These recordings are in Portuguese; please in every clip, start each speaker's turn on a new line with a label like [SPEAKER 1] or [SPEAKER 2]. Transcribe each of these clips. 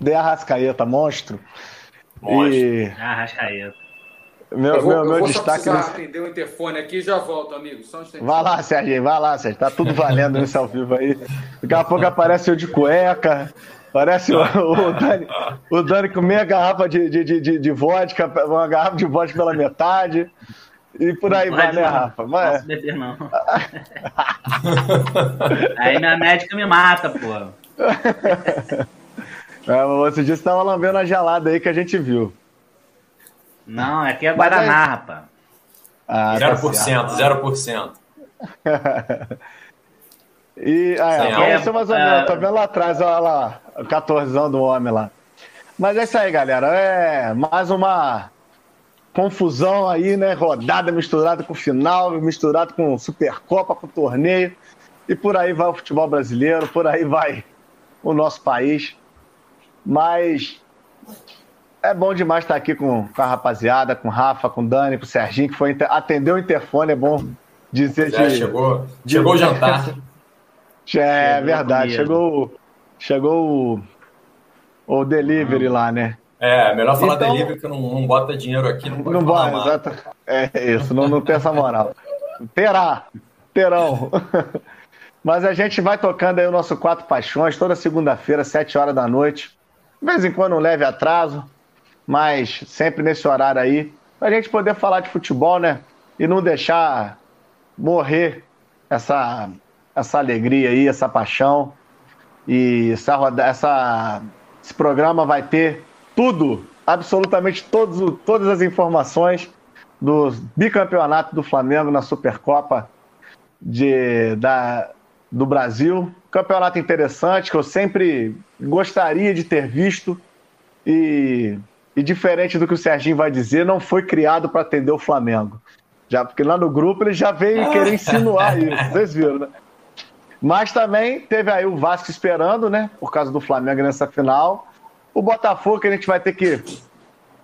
[SPEAKER 1] De Arrascaeta, monstro.
[SPEAKER 2] Monstro. E... Arrascaeta.
[SPEAKER 3] Meu, eu vou, meu, meu eu vou destaque. Só nesse... atender o interfone aqui e já volto, amigo. Só um
[SPEAKER 1] vai lá, Serginho, vai lá, Sérgio. Tá tudo valendo nesse ao vivo aí. Daqui a pouco aparece eu de cueca. Parece o, o, Dani, o Dani com meia garrafa de, de, de, de vodka, uma garrafa de vodka pela metade. E por aí vai, né, Rafa?
[SPEAKER 2] Vai. Não posso beber, não. aí minha médica me mata, pô.
[SPEAKER 1] É, você disse que estava lambendo a gelada aí que a gente viu.
[SPEAKER 2] Não, aqui é Guaraná, aí... rapaz.
[SPEAKER 3] Ah, 0%, tá 0%.
[SPEAKER 1] e aí, é, mais ou menos, tá vendo lá atrás, olha lá, o 14 do homem lá. Mas é isso aí, galera. É mais uma confusão aí, né? Rodada misturada com final, misturada com Supercopa, com torneio. E por aí vai o futebol brasileiro, por aí vai o nosso país. Mas é bom demais estar aqui com, com a rapaziada, com o Rafa, com o Dani, com o Serginho, que foi atendeu o interfone, é bom dizer
[SPEAKER 3] é, de, chegou, chegou o jantar.
[SPEAKER 1] É, chegou verdade, chegou, chegou o, o delivery lá, né?
[SPEAKER 3] É, melhor falar então, delivery que não, não bota dinheiro aqui, não pode não bota, exato.
[SPEAKER 1] É isso, não, não tem essa moral. Terá, terão. Mas a gente vai tocando aí o nosso Quatro Paixões toda segunda-feira, sete horas da noite. De vez em quando um leve atraso, mas sempre nesse horário aí, para a gente poder falar de futebol, né? E não deixar morrer essa, essa alegria aí, essa paixão. E essa, essa, esse programa vai ter tudo, absolutamente todos, todas as informações do bicampeonato do Flamengo na Supercopa de, da, do Brasil. Campeonato interessante que eu sempre gostaria de ter visto e e diferente do que o Serginho vai dizer, não foi criado para atender o Flamengo. Já, porque lá no grupo ele já veio querer insinuar isso, vocês viram, né? Mas também teve aí o Vasco esperando, né? Por causa do Flamengo nessa final. O Botafogo que a gente vai ter que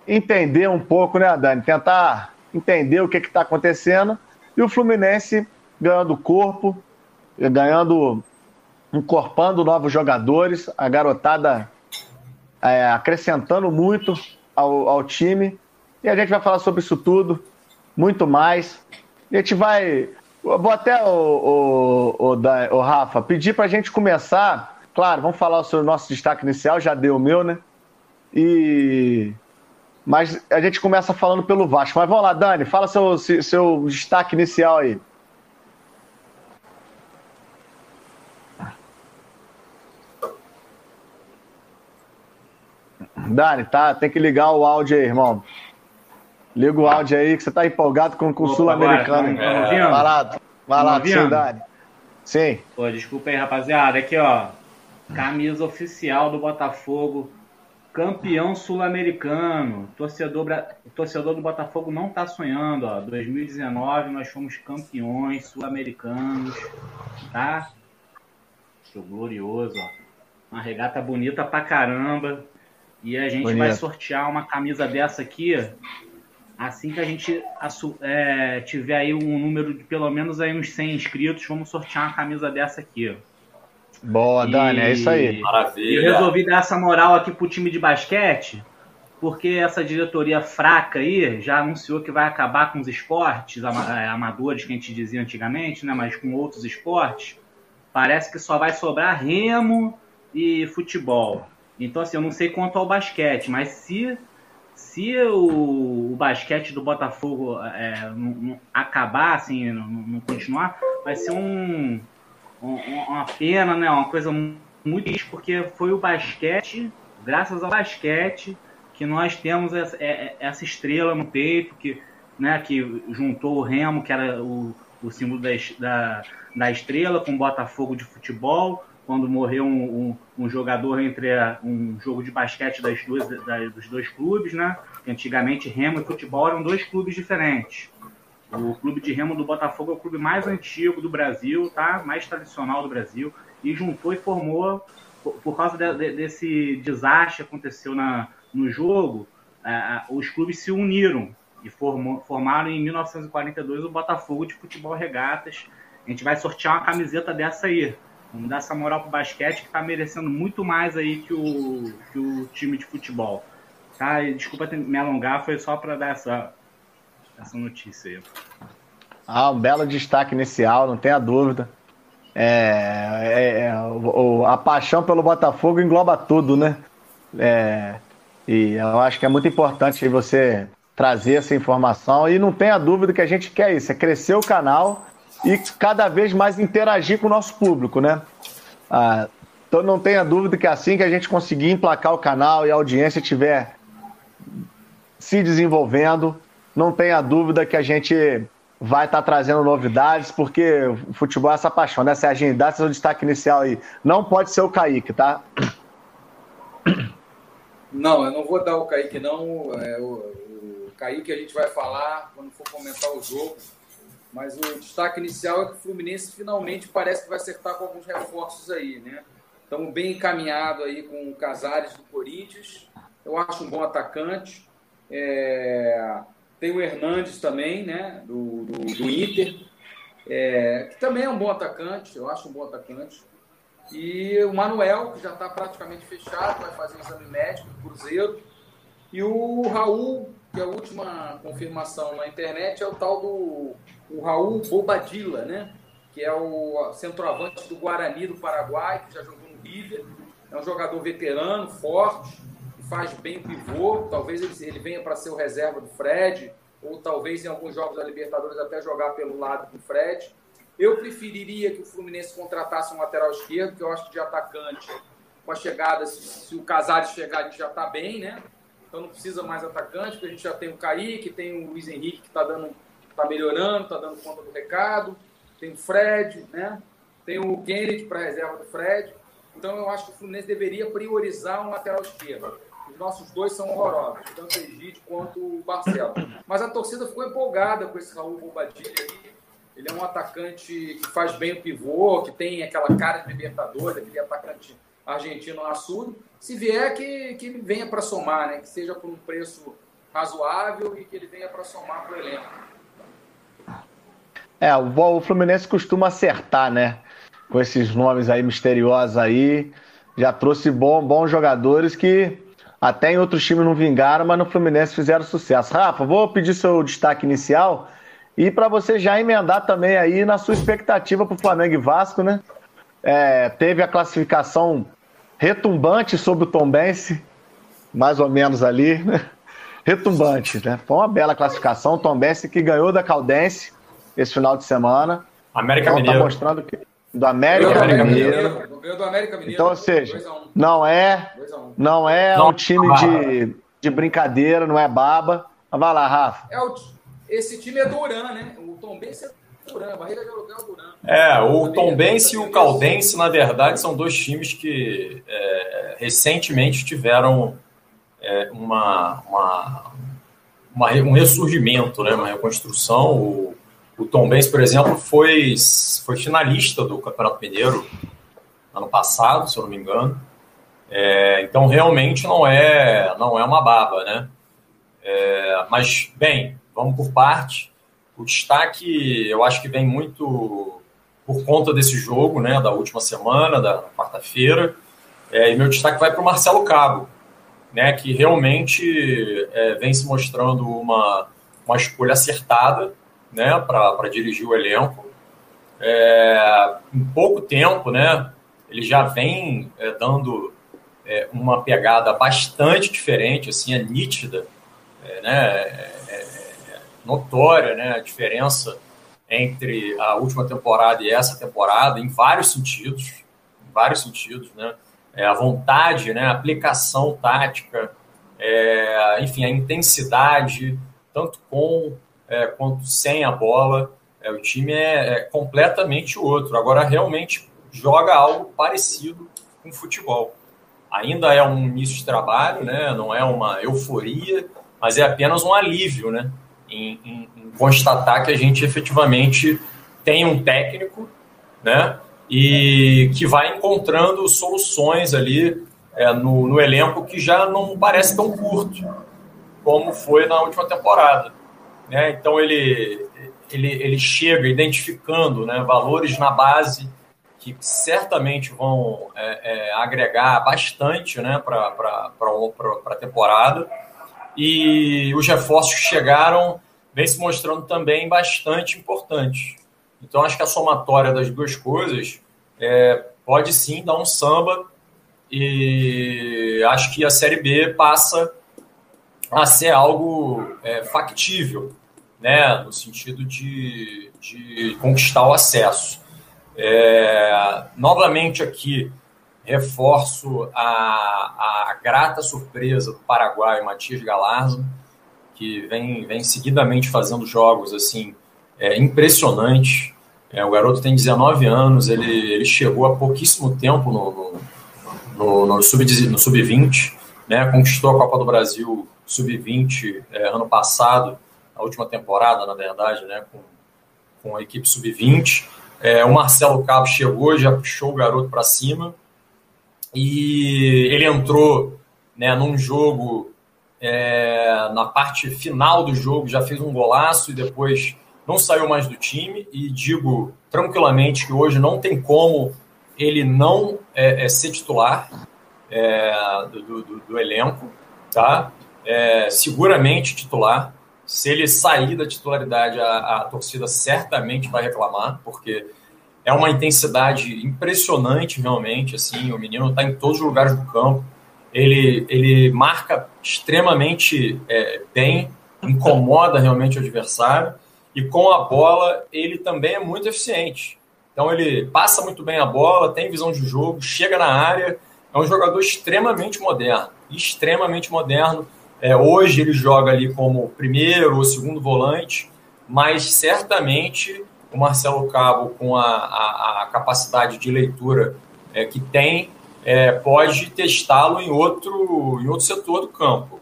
[SPEAKER 1] entender um pouco, né, Dani? Tentar entender o que está acontecendo. E o Fluminense ganhando corpo, ganhando, incorporando novos jogadores, a garotada é, acrescentando muito ao, ao time. E a gente vai falar sobre isso tudo, muito mais. A gente vai. Vou até, o, o, o, o Rafa, pedir para a gente começar. Claro, vamos falar sobre o nosso destaque inicial, já deu o meu, né? E. Mas a gente começa falando pelo Vasco. Mas vamos lá, Dani, fala seu, seu destaque inicial aí. Dani, tá? Tem que ligar o áudio aí, irmão. Liga o áudio aí que você tá empolgado com, com o Sul-Americano. Tá. Vai lá, vai lá, Dani. Sim.
[SPEAKER 2] Pô, desculpa aí, rapaziada. Aqui, ó. Camisa oficial do Botafogo. Campeão sul-americano. Torcedor, torcedor do Botafogo não tá sonhando, ó. 2019 nós fomos campeões sul-americanos, tá? Show glorioso, ó. Uma regata bonita pra caramba. E a gente Bonito. vai sortear uma camisa dessa aqui assim que a gente é, tiver aí um número de pelo menos aí uns 100 inscritos, vamos sortear uma camisa dessa aqui.
[SPEAKER 1] Boa, e... Dani, é isso aí.
[SPEAKER 2] Maravilha. E resolvi dar essa moral aqui pro time de basquete, porque essa diretoria fraca aí já anunciou que vai acabar com os esportes é, amadores que a gente dizia antigamente, né, mas com outros esportes. Parece que só vai sobrar remo e futebol. Então, assim, eu não sei quanto ao basquete, mas se, se o, o basquete do Botafogo é, não, não acabar, assim, não, não, continuar, vai ser um, um, uma pena, né? Uma coisa muito triste, porque foi o basquete, graças ao basquete, que nós temos essa, é, é, essa estrela no peito, que, né, que juntou o Remo, que era o, o símbolo da, da, da estrela, com o Botafogo de futebol quando morreu um, um, um jogador entre a, um jogo de basquete das duas, da, dos dois clubes, né? Antigamente Remo e futebol eram dois clubes diferentes. O clube de Remo do Botafogo é o clube mais antigo do Brasil, tá? Mais tradicional do Brasil e juntou e formou por, por causa de, de, desse desastre que aconteceu na, no jogo, é, os clubes se uniram e formou, formaram em 1942 o Botafogo de Futebol Regatas. A gente vai sortear uma camiseta dessa aí Vamos dar essa moral pro basquete que tá merecendo muito mais aí que o, que o time de futebol. Tá? E desculpa me alongar, foi só para dar essa, essa notícia aí.
[SPEAKER 1] Ah, um belo destaque inicial, não tenha dúvida. É, é, é o, a paixão pelo Botafogo engloba tudo, né? É, e eu acho que é muito importante você trazer essa informação e não tenha dúvida que a gente quer isso, é crescer o canal e cada vez mais interagir com o nosso público, né? Ah, então não tenha dúvida que assim que a gente conseguir emplacar o canal e a audiência estiver se desenvolvendo, não tenha dúvida que a gente vai estar tá trazendo novidades, porque o futebol é essa paixão, né? Serginho, dá seu destaque inicial aí. Não pode ser o Kaique, tá?
[SPEAKER 3] Não, eu não vou dar o Kaique, não. É, o, o Kaique a gente vai falar quando for comentar o jogo. Mas o destaque inicial é que o Fluminense finalmente parece que vai acertar com alguns reforços aí, né? Estamos bem encaminhados aí com o Casares do Corinthians. Eu acho um bom atacante. É... Tem o Hernandes também, né? Do, do, do Inter. É... Que também é um bom atacante. Eu acho um bom atacante. E o Manuel, que já está praticamente fechado, vai fazer o exame médico do Cruzeiro. E o Raul, que é a última confirmação na internet, é o tal do o Raul Bobadilla, né? Que é o centroavante do Guarani do Paraguai, que já jogou no River. É um jogador veterano, forte, que faz bem o pivô. Talvez ele, venha para ser o reserva do Fred, ou talvez em alguns jogos da Libertadores até jogar pelo lado do Fred. Eu preferiria que o Fluminense contratasse um lateral esquerdo, que eu acho que de atacante, com a chegada, se, se o Casares chegar, a gente já está bem, né? Então não precisa mais atacante, porque a gente já tem o Kaique, tem o Luiz Henrique que está dando está melhorando, está dando conta do recado. Tem o Fred, né? Tem o Kennedy para reserva do Fred. Então eu acho que o Fluminense deveria priorizar um lateral esquerdo. Os nossos dois são horrorosos, tanto o Egídio quanto o Barcelo. Mas a torcida ficou empolgada com esse Raul Bobadilha aí. Ele é um atacante que faz bem o pivô, que tem aquela cara de Libertadores, aquele atacante argentino assudo. Se vier, que, que ele venha para somar, né? Que seja por um preço razoável e que ele venha para somar para o elenco.
[SPEAKER 1] É, o, Fluminense costuma acertar, né? Com esses nomes aí misteriosos aí. Já trouxe bom, bons jogadores que até em outros times não vingaram, mas no Fluminense fizeram sucesso. Rafa, vou pedir seu destaque inicial e para você já emendar também aí na sua expectativa para o Flamengo e Vasco, né? É, teve a classificação retumbante sobre o Tombense, mais ou menos ali, né? retumbante, né? Foi uma bela classificação. O Tombense que ganhou da Caldense esse final de semana.
[SPEAKER 4] América então, tá Mineiro.
[SPEAKER 1] Tá mostrando que do América,
[SPEAKER 3] América Mineiro. Mineiro. Do América Mineiro.
[SPEAKER 1] Então, ou seja, não é, não é não. um time de, de brincadeira, não é baba. Mas vai lá, Rafa.
[SPEAKER 3] É o, esse time é Duran, né? O Tom Benz é Duran, barreira de aluguel é Duran.
[SPEAKER 4] É, o Tom Benz e o Caldense, na verdade, são dois times que é, recentemente tiveram é, uma, uma, uma, um ressurgimento, né? uma reconstrução. O, o Tom Benz, por exemplo, foi, foi finalista do Campeonato Mineiro ano passado, se eu não me engano. É, então, realmente não é, não é uma baba, né? É, mas, bem, vamos por parte. O destaque, eu acho que vem muito por conta desse jogo, né, da última semana, da quarta-feira. É, e meu destaque vai para o Marcelo Cabo, né, que realmente é, vem se mostrando uma, uma escolha acertada né, para dirigir o elenco. É, em pouco tempo, né, ele já vem é, dando é, uma pegada bastante diferente, assim, é nítida, é, né, é, é, notória, né, a diferença entre a última temporada e essa temporada, em vários sentidos, em vários sentidos, né, a vontade, né, a aplicação tática, enfim, a intensidade, tanto com é, quanto sem a bola. É, o time é, é, completamente outro. Agora, realmente joga algo parecido com futebol. Ainda é um início de trabalho, né? não é uma euforia, mas é apenas um alívio né? em, em, em constatar que a gente efetivamente tem um técnico né? e que vai encontrando soluções ali é, no, no elenco que já não parece tão curto como foi na última temporada. Né? Então ele, ele, ele chega identificando né, valores na base que certamente vão é, é, agregar bastante né, para a temporada. E os reforços chegaram vem se mostrando também bastante importantes. Então, acho que a somatória das duas coisas é, pode sim dar um samba e acho que a Série B passa a ser algo é, factível, né, no sentido de, de conquistar o acesso. É, novamente aqui, reforço a, a grata surpresa do Paraguai, Matias Galarza, que vem, vem seguidamente fazendo jogos assim é, impressionantes. É, o garoto tem 19 anos, ele, ele chegou há pouquíssimo tempo no, no, no, no Sub-20, sub né, conquistou a Copa do Brasil Sub-20 é, ano passado, a última temporada, na verdade, né, com, com a equipe Sub-20. É, o Marcelo Cabo chegou, já puxou o garoto para cima e ele entrou né, num jogo, é, na parte final do jogo, já fez um golaço e depois não saiu mais do time. E digo tranquilamente que hoje não tem como ele não é, é ser titular é, do, do, do, elenco, tá? É, seguramente titular. Se ele sair da titularidade, a, a torcida certamente vai reclamar, porque é uma intensidade impressionante realmente, assim, o menino está em todos os lugares do campo, ele, ele marca extremamente é, bem, incomoda realmente o adversário, e com a bola ele também é muito eficiente. Então ele passa muito bem a bola, tem visão de jogo, chega na área, é um jogador extremamente moderno, extremamente moderno, é, hoje ele joga ali como primeiro ou segundo volante, mas certamente o Marcelo Cabo, com a, a, a capacidade de leitura é, que tem, é, pode testá-lo em outro, em outro setor do campo.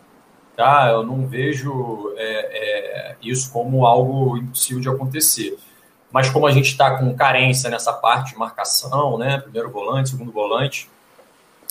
[SPEAKER 4] Tá? Eu não vejo é, é isso como algo impossível de acontecer. Mas como a gente está com carência nessa parte de marcação, né, primeiro volante, segundo volante,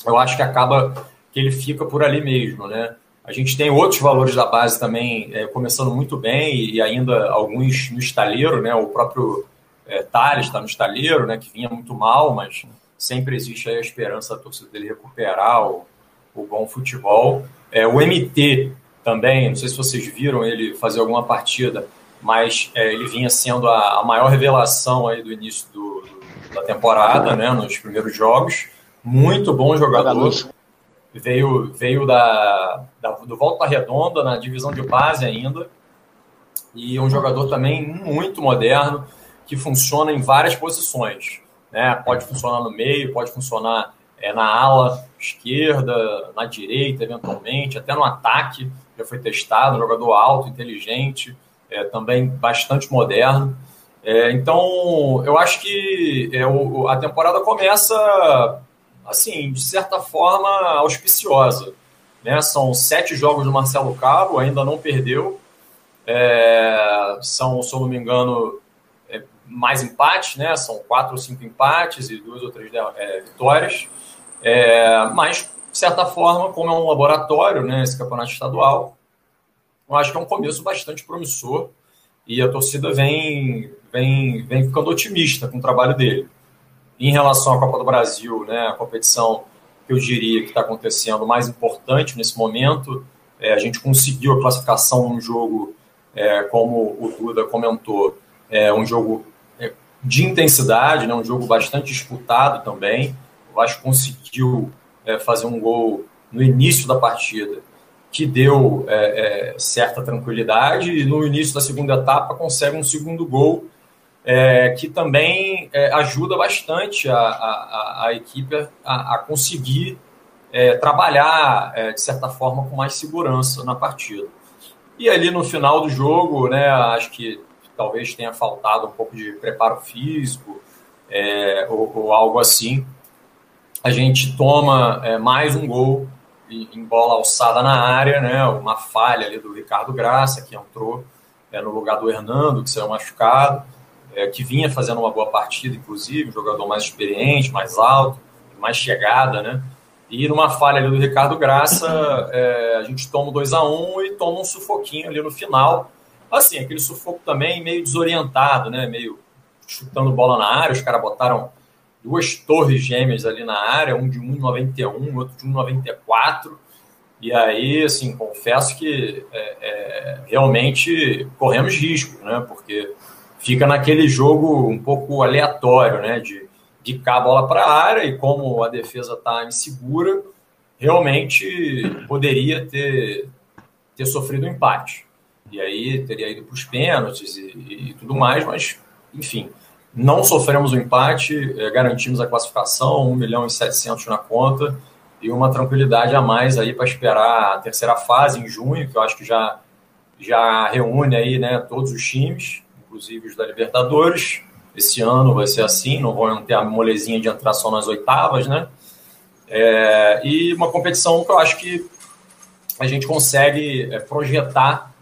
[SPEAKER 4] eu acho que acaba que ele fica por ali mesmo, né? A gente tem outros valores da base também é, começando muito bem e ainda alguns no estaleiro, né? O próprio é, Thales está no estaleiro, né? Que vinha muito mal, mas sempre existe a esperança da torcida dele recuperar o, o bom futebol. É, o MT também, não sei se vocês viram ele fazer alguma partida, mas é, ele vinha sendo a, a, maior revelação aí do início do, do, da temporada, né? Nos primeiros jogos. Muito bom jogador veio, veio da, da, do Volta Redonda, na divisão de base ainda, e um jogador também muito moderno, que funciona em várias posições. Né? Pode funcionar no meio, pode funcionar é, na ala esquerda, na direita, eventualmente, até no ataque, já foi testado, um jogador alto, inteligente, é, também bastante moderno. É, então, eu acho que é, o, a temporada começa assim, de certa forma, auspiciosa. Né? São sete jogos do Marcelo Cabo, ainda não perdeu. É, são, se eu não me engano, é, mais empates, né? São quatro ou cinco empates e duas ou três é, vitórias. É, mas, de certa forma, como é um laboratório, né, esse campeonato estadual, eu acho que é um começo bastante promissor e a torcida vem, vem, vem ficando otimista com o trabalho dele. Em relação à Copa do Brasil, né, a competição que eu diria que está acontecendo mais importante nesse momento, é, a gente conseguiu a classificação num jogo, é, como o Duda comentou, é um jogo é, de intensidade, né, um jogo bastante disputado também. O Vasco conseguiu é, fazer um gol no início da partida que deu é, é, certa tranquilidade e no início da segunda etapa consegue um segundo gol é, que também é, ajuda bastante a, a, a equipe a, a conseguir é, trabalhar, é, de certa forma, com mais segurança na partida. E ali no final do jogo, né, acho que talvez tenha faltado um pouco de preparo físico é, ou, ou, algo assim. A gente toma é, mais um gol em bola alçada na área, né, uma falha ali do Ricardo Graça, que entrou no lugar do Hernando, que saiu machucado é, que vinha fazendo uma boa partida, inclusive, um jogador mais experiente, mais alto, mais chegada, né? E numa falha ali do Ricardo Graça, é, a gente toma 2 a 1 um e toma um sufoquinho ali no final. Assim, aquele sufoco também meio desorientado, né? Meio chutando bola na área, os caras botaram duas torres gêmeas ali na área, um de 1,91, outro de 1,94. E aí, assim, confesso que é, é, realmente corremos risco, né? Porque fica naquele jogo um pouco aleatório, né? De quicar a bola para a área e como a defesa está insegura, realmente poderia ter, ter sofrido um empate. E aí teria ido para os pênaltis e, e, tudo mais, mas, enfim, não sofremos o um empate, é, garantimos a classificação, 1 milhão e 700 na conta e uma tranquilidade a mais aí para esperar a terceira fase em junho, que eu acho que já, já reúne aí né, todos os times, inclusive os da Libertadores. Esse ano vai ser assim, não vão ter a molezinha de entrar só nas oitavas, né? É, e uma competição que eu acho que a gente consegue é, projetar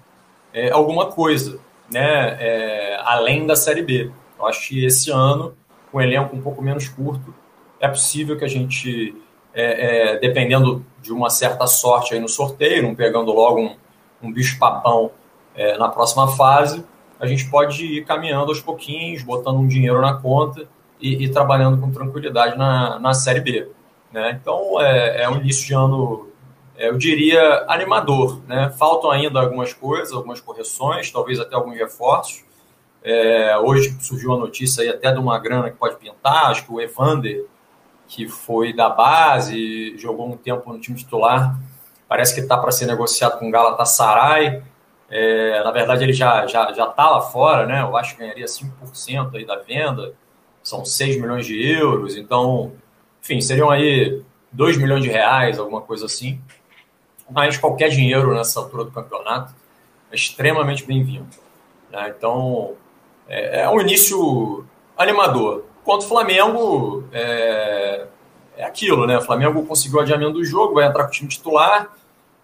[SPEAKER 4] é, alguma coisa, né? É, além da Série B. Eu acho que esse ano, com um elenco um pouco menos curto, é possível que a gente, é, é, dependendo de uma certa sorte aí no sorteio, não pegando logo um, um bicho-papão na próxima fase, a gente pode ir caminhando aos pouquinhos, botando um dinheiro na conta e, e trabalhando com tranquilidade na, na Série B. Né? Então, é, é um início de ano, é, eu diria, animador. Né? Faltam ainda algumas coisas, algumas correções, talvez até alguns reforços. É, hoje surgiu a notícia aí até de uma grana que pode pintar, acho que o Evander, que foi da base, jogou um tempo no time titular, parece que está para ser negociado com o Galatasaray, é, na verdade, ele já já já está lá fora, né? Eu acho que ganharia 5% aí da venda, são 6 milhões de euros, então, enfim, seriam aí 2 milhões de reais, alguma coisa assim. Mas qualquer dinheiro nessa altura do campeonato é extremamente bem-vindo. Né? Então, é, é, um início animador. Quanto Flamengo, é, é aquilo, né? O Flamengo conseguiu o adiamento do jogo, vai entrar com o time titular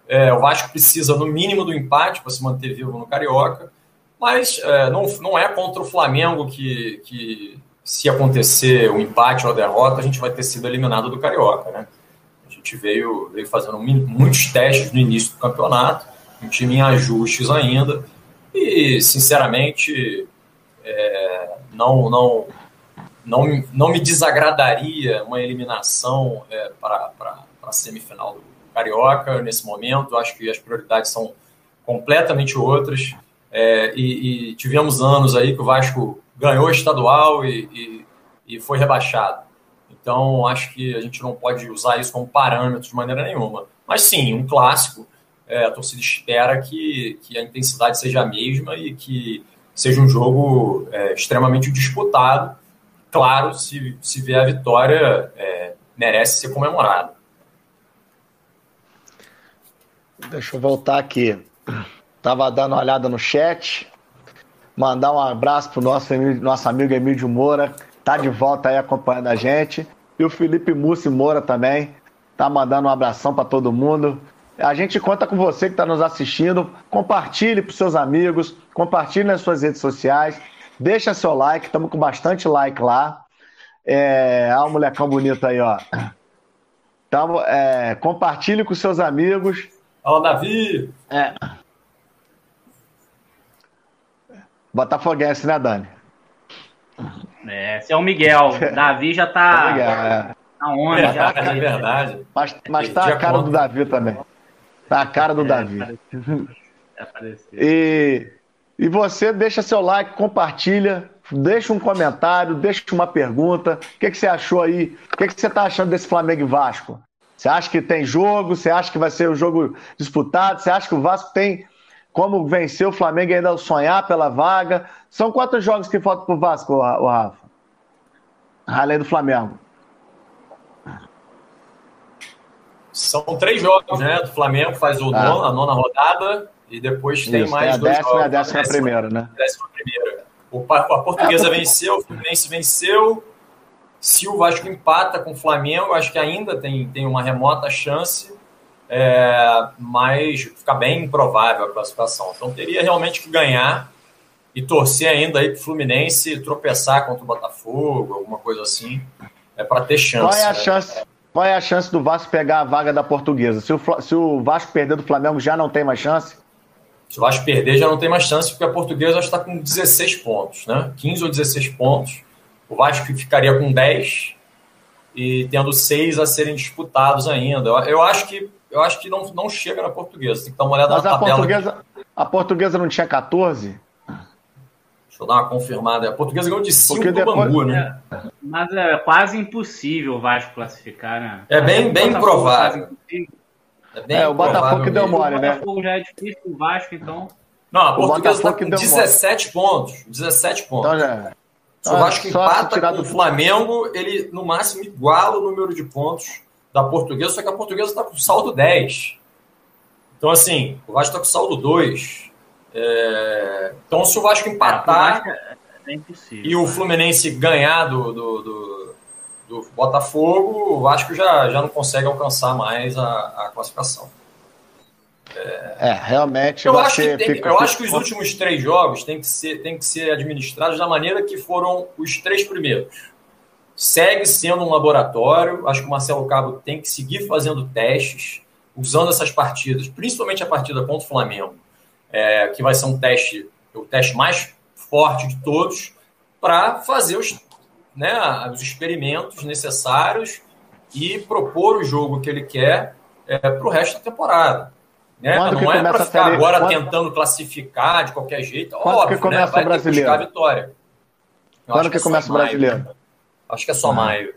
[SPEAKER 4] é, o Vasco precisa, no mínimo, do empate para se manter vivo no Carioca, mas é, não, não é contra o Flamengo que, que, se acontecer o empate ou a derrota, a gente vai ter sido eliminado do Carioca. Né? A gente veio, veio fazendo muitos testes no início do campeonato, um time em ajustes ainda, e, sinceramente, é, não, não, não, não me desagradaria uma eliminação é, para a semifinal do carioca nesse momento. Acho que as prioridades são completamente outras. É, e, e, tivemos anos aí que o Vasco ganhou estadual e, e, e, foi rebaixado. Então, acho que a gente não pode usar isso como parâmetro de maneira nenhuma. Mas sim, um clássico. É, a torcida espera que, que a intensidade seja a mesma e que seja um jogo é, extremamente disputado. Claro, se, se vier a vitória, é, merece ser comemorado.
[SPEAKER 1] Deixa eu voltar aqui. Tava dando uma olhada no chat. Mandar um abraço pro nosso, nosso amigo Emílio Moura. Tá de volta aí acompanhando a gente. E o Felipe Mussi Moura também. Tá mandando um abração para todo mundo. A gente conta com você que está nos assistindo. Compartilhe para seus amigos, compartilhe nas suas redes sociais. Deixa seu like, estamos com bastante like lá. É, olha o molecão bonito aí, ó. Então, é, compartilhe com seus amigos.
[SPEAKER 4] Fala, Davi!
[SPEAKER 1] É. Botafoguense, né, Dani?
[SPEAKER 2] É, esse é o Miguel. Davi já tá. É Miguel, é. Tá onde? É, já,
[SPEAKER 4] é verdade.
[SPEAKER 1] Mas, mas tá a cara do Davi também. Tá a cara do é, Davi. E, e você deixa seu like, compartilha, deixa um comentário, deixa uma pergunta. O que, que você achou aí? O que, que você tá achando desse Flamengo e Vasco? Você acha que tem jogo? Você acha que vai ser um jogo disputado? Você acha que o Vasco tem como vencer o Flamengo e ainda sonhar pela vaga? São quantos jogos que faltam para o Vasco, o Rafa? Além do Flamengo.
[SPEAKER 4] São três jogos, né? Do Flamengo faz o ah. a nona rodada e depois tem Isso, mais tem a
[SPEAKER 1] dois décima
[SPEAKER 4] jogos.
[SPEAKER 1] A décima, décima primeira, né?
[SPEAKER 4] Décima primeira. a portuguesa venceu, o Fluminense venceu, se o Vasco empata com o Flamengo, acho que ainda tem, tem uma remota chance, é, mas fica bem improvável a classificação. Então teria realmente que ganhar e torcer ainda aí para o Fluminense tropeçar contra o Botafogo, alguma coisa assim, é para ter chance.
[SPEAKER 1] Qual é a né? chance? Qual é a chance do Vasco pegar a vaga da Portuguesa? Se o, se o Vasco perder do Flamengo, já não tem mais chance?
[SPEAKER 4] Se o Vasco perder, já não tem mais chance, porque a Portuguesa está com 16 pontos, né? 15 ou 16 pontos. O Vasco ficaria com 10 e tendo seis a serem disputados ainda. Eu, eu acho que eu acho que não, não chega na portuguesa. Tem que dar uma olhada
[SPEAKER 1] Mas
[SPEAKER 4] na
[SPEAKER 1] a
[SPEAKER 4] tabela.
[SPEAKER 1] portuguesa, a portuguesa não tinha 14?
[SPEAKER 4] Deixa eu dar uma confirmada. A portuguesa ganhou de 5
[SPEAKER 1] Porque
[SPEAKER 4] do
[SPEAKER 1] depois-
[SPEAKER 4] Bangu, né?
[SPEAKER 2] Mas é quase impossível o Vasco classificar, né?
[SPEAKER 4] É bem- bem
[SPEAKER 2] Botafogo
[SPEAKER 4] provável.
[SPEAKER 2] quase impossível.
[SPEAKER 4] É, bem
[SPEAKER 1] É, o Botafogo que deu mole,
[SPEAKER 2] O
[SPEAKER 1] né?
[SPEAKER 2] Botafogo já é difícil, o Vasco, então.
[SPEAKER 4] Não, a portuguesa está com
[SPEAKER 1] deu
[SPEAKER 4] 17 pontos. 17 pontos.
[SPEAKER 1] Então já.
[SPEAKER 4] Se o Vasco
[SPEAKER 1] só
[SPEAKER 4] empata com
[SPEAKER 1] do-
[SPEAKER 4] o Flamengo, ele no máximo iguala o número de pontos da portuguesa, só que a portuguesa está com saldo 10. Então, assim, o Vasco está com saldo 2. É, Então, se o Vasco
[SPEAKER 2] É, o
[SPEAKER 4] empatar
[SPEAKER 2] Vasco é, é
[SPEAKER 4] e o Fluminense ganhar do, do, do- do Botafogo, o Vasco já, já não consegue alcançar mais a, a classificação.
[SPEAKER 1] É, realmente.
[SPEAKER 4] Eu acho, que tem- eu acho que os últimos três jogos têm que, ser, têm que ser administrados da maneira que foram os três primeiros. Segue sendo um laboratório. Acho que o Marcelo Cabo tem que seguir fazendo testes, usando essas partidas, principalmente a partida contra o Flamengo, é, que vai ser um teste, o teste mais forte de todos, para fazer os, né, os experimentos necessários e propor o jogo que ele quer para o resto da temporada. Né?
[SPEAKER 1] Quando que
[SPEAKER 4] Não é
[SPEAKER 1] começa
[SPEAKER 4] para ficar
[SPEAKER 1] série-
[SPEAKER 4] agora
[SPEAKER 1] quando-
[SPEAKER 4] tentando classificar de qualquer jeito.
[SPEAKER 1] Quando
[SPEAKER 4] Óbvio,
[SPEAKER 1] que começa
[SPEAKER 4] né? vai
[SPEAKER 1] o
[SPEAKER 4] ter que
[SPEAKER 1] brasileiro?
[SPEAKER 4] buscar a vitória. Eu
[SPEAKER 1] Quando
[SPEAKER 4] acho
[SPEAKER 1] que
[SPEAKER 4] é só
[SPEAKER 1] começa o
[SPEAKER 4] maio.
[SPEAKER 1] brasileiro?
[SPEAKER 4] Acho que é só
[SPEAKER 1] Ah.
[SPEAKER 4] maio.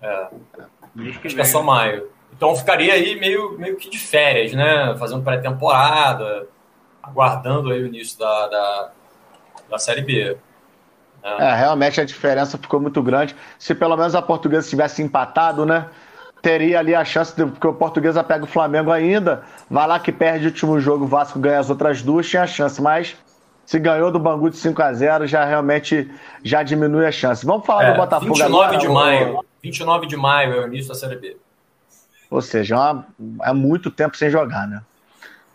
[SPEAKER 2] Que
[SPEAKER 4] Acho que é só maio. Então ficaria aí meio, meio que de férias, né? Fazendo pré-temporada, aguardando aí o início da, da, da Série B.
[SPEAKER 1] É, realmente a diferença ficou muito grande. Se pelo menos a portuguesa tivesse empatado, né? Teria ali a chance, de, porque o portuguesa pega o Flamengo ainda, vai lá que perde o último jogo, o Vasco ganha as outras duas, tinha a chance, mas se ganhou do Bangu de 5 a 0 já realmente já diminui a chance. Vamos falar
[SPEAKER 4] É,
[SPEAKER 1] do Botafogo
[SPEAKER 4] 29
[SPEAKER 1] agora.
[SPEAKER 4] de
[SPEAKER 1] o-
[SPEAKER 4] maio. 29 de maio é o início da Série B.
[SPEAKER 1] Ou seja, é, uma- é muito tempo sem jogar, né?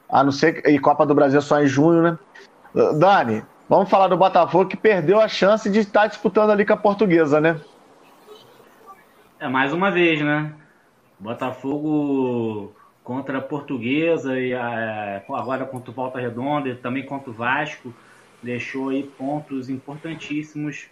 [SPEAKER 1] A não ser que. E Copa do Brasil só em junho, né? Dani, vamos falar do Botafogo que perdeu a chance de estar disputando ali com a portuguesa, né?
[SPEAKER 2] É mais uma vez, né? Botafogo contra a Portuguesa e é, agora contra o Volta Redonda e também contra o Vasco deixou aí pontos importantíssimos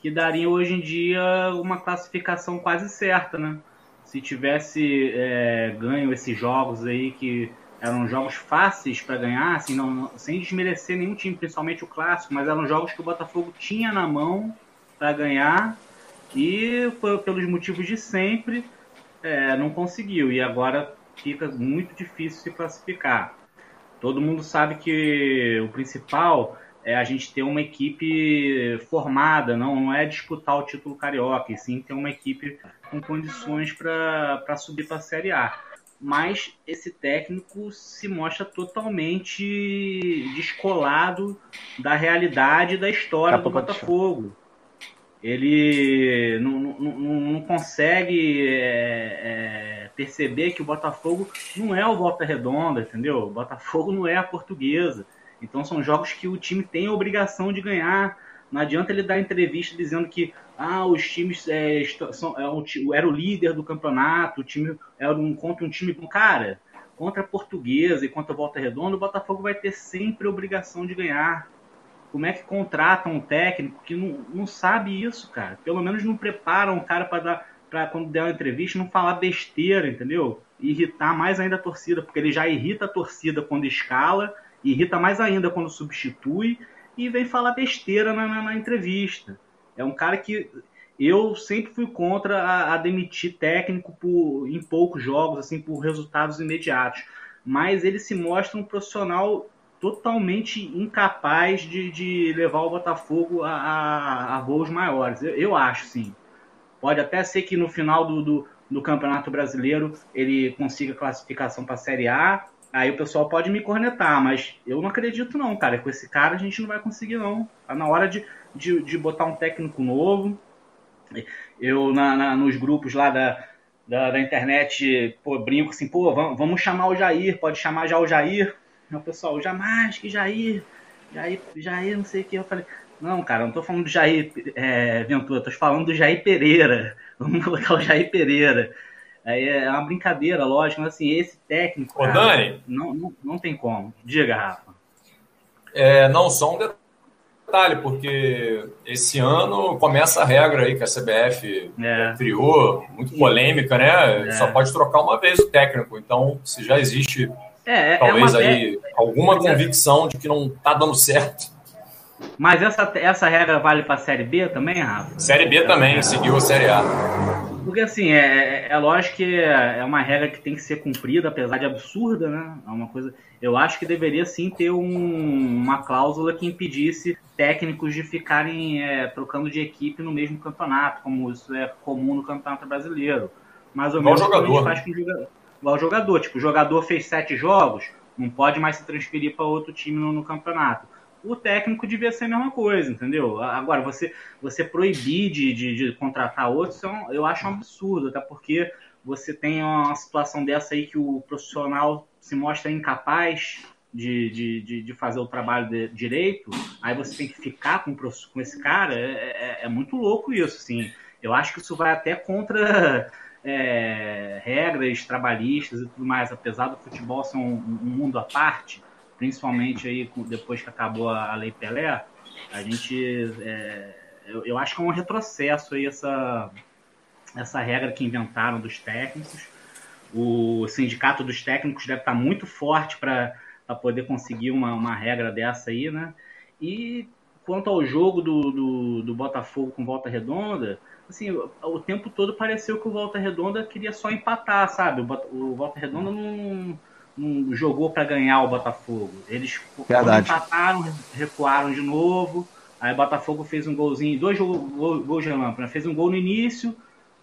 [SPEAKER 2] que dariam hoje em dia uma classificação quase certa, né? Se tivesse é, ganho esses jogos aí que eram jogos fáceis para ganhar, assim, não, sem desmerecer nenhum time, principalmente o clássico, mas eram jogos que o Botafogo tinha na mão para ganhar e pelos motivos de sempre é, não conseguiu e agora fica muito difícil se classificar. Todo mundo sabe que o principal é a gente ter uma equipe formada, não, é disputar o título carioca, e sim ter uma equipe com condições para subir para a Série A. Mas esse técnico se mostra totalmente descolado da realidade da história
[SPEAKER 1] a
[SPEAKER 2] do Botafogo. Ele não, não, não- consegue é, é, perceber que o Botafogo não é o Volta Redonda, entendeu? O Botafogo não é a portuguesa. Então são jogos que o time tem a obrigação de ganhar. Não adianta ele dar entrevista dizendo que ah, os times é, são, é, era o líder do campeonato, o time era um, contra um time. Cara, contra a portuguesa e contra a Volta Redonda, o Botafogo vai ter sempre a obrigação de ganhar. Como é que contratam um técnico que não, não sabe isso, cara? Pelo menos não preparam um cara para dar para quando der uma entrevista não falar besteira, entendeu? Irritar mais ainda a torcida, porque ele já irrita a torcida quando escala, irrita mais ainda quando substitui e vem falar besteira na, na- na entrevista. É um cara que eu sempre fui contra a, a demitir técnico por, em poucos jogos, assim, por resultados imediatos. Mas ele se mostra um profissional totalmente incapaz de, de levar o Botafogo a, a, a voos maiores. Eu, eu acho, sim. Pode até ser que no final do, do, do Campeonato Brasileiro ele consiga classificação para a Série A. Aí o pessoal pode me cornetar, mas eu não acredito não, cara. Com esse cara a gente não vai conseguir não. Tá na hora de, de, de botar um técnico novo. Eu na, na- nos grupos lá da, da, da internet pô, brinco assim, pô, vamos, vamos chamar o Jair, pode chamar já o Jair. Aí o pessoal, jamais que Jair, Jair, Jair, não sei o que. Eu falei, não, cara, não tô falando do Jair é, Ventura, tô falando do Jair Pereira. Vamos colocar o Jair Pereira. Aí é uma brincadeira, lógico, mas assim, esse técnico.
[SPEAKER 4] Ô,
[SPEAKER 2] cara,
[SPEAKER 4] Dani.
[SPEAKER 2] Não, não, não tem como. Diga, Rafa.
[SPEAKER 4] É, não, só um detalhe. detalhe, porque esse ano começa a regra aí que a CBF é. criou, muito polêmica, né? É. Só pode trocar uma vez o técnico. Então, se já existe é, é talvez aí alguma é- convicção de que não está dando certo.
[SPEAKER 2] Mas essa, essa regra vale para a Série B também, Rafa?
[SPEAKER 4] Série B também, seguiu a Série A.
[SPEAKER 2] Porque assim, é, é, é lógico que é uma regra que tem que ser cumprida, apesar de absurda, né? É uma coisa. Eu acho que deveria sim ter um, uma cláusula que impedisse técnicos de ficarem é, trocando de equipe no mesmo campeonato, como isso é comum no campeonato brasileiro. Mais ou menos
[SPEAKER 4] jogador.
[SPEAKER 2] faz com igual jogador. Tipo, o jogador fez sete jogos, não pode mais se transferir para outro time no, no campeonato o técnico devia ser a mesma coisa, entendeu? Agora, você, você proibir de, de, de contratar outros, é eu acho um absurdo, até porque você tem uma situação dessa aí que o profissional se mostra incapaz de, de, de, fazer o trabalho de, direito, aí você tem que ficar com, com esse cara, é, é, é muito louco isso, assim. Eu acho que isso vai até contra é, regras trabalhistas e tudo mais, apesar do futebol ser um, um mundo à parte, principalmente aí depois que acabou a, Lei Pelé, a gente. É, eu, eu, acho que é um retrocesso aí essa, essa regra que inventaram dos técnicos. O sindicato dos técnicos deve estar muito forte para poder conseguir uma, uma regra dessa aí, né? E quanto ao jogo do, do, do Botafogo com volta redonda, assim, o, o, tempo todo pareceu que o Volta Redonda queria só empatar, sabe? O, o Volta Redonda não, não jogou para ganhar o Botafogo. Eles empataram, recuaram de novo. Aí o Botafogo fez um golzinho, dois gols, gols de relâmpago, né? fez um gol no início.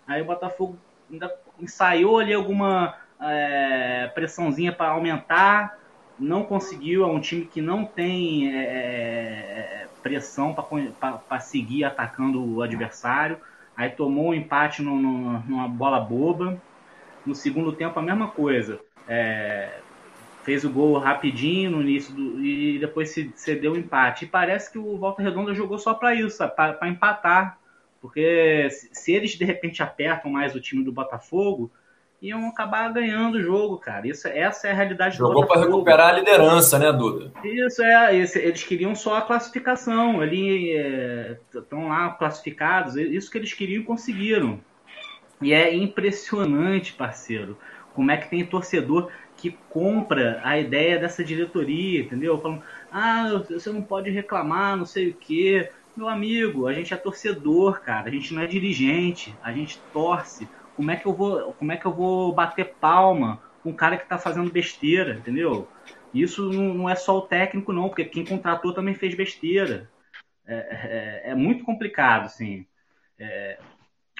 [SPEAKER 2] Aí o Botafogo ainda ensaiou ali alguma é, pressãozinha para aumentar. Não conseguiu, é um time que não tem é, é pressão para seguir atacando o adversário. Aí tomou um empate no, no, numa bola boba. No segundo tempo, a mesma coisa. É, fez o gol rapidinho no início do, e depois se cedeu o empate. E parece que o Volta Redonda jogou só para isso, para empatar. Porque se, se, eles de repente apertam mais o time do Botafogo, iam acabar ganhando o jogo, cara. Isso, essa é a realidade
[SPEAKER 4] Jogou do Jogou para recuperar a liderança, né, Duda?
[SPEAKER 2] Isso é, eles queriam só a classificação. Eles estão é, lá classificados, isso que eles queriam e conseguiram. E é impressionante, parceiro, como é que tem torcedor que compra a ideia dessa diretoria, entendeu? Falando, ah, você não pode reclamar, não sei o quê. Meu amigo, a gente é torcedor, cara, a gente não é dirigente, a gente torce. Como é que eu vou, como é que eu vou bater palma com um cara que tá fazendo besteira, entendeu? Isso não, é só o técnico, não, porque quem contratou também fez besteira. É, é, é muito complicado, assim. É,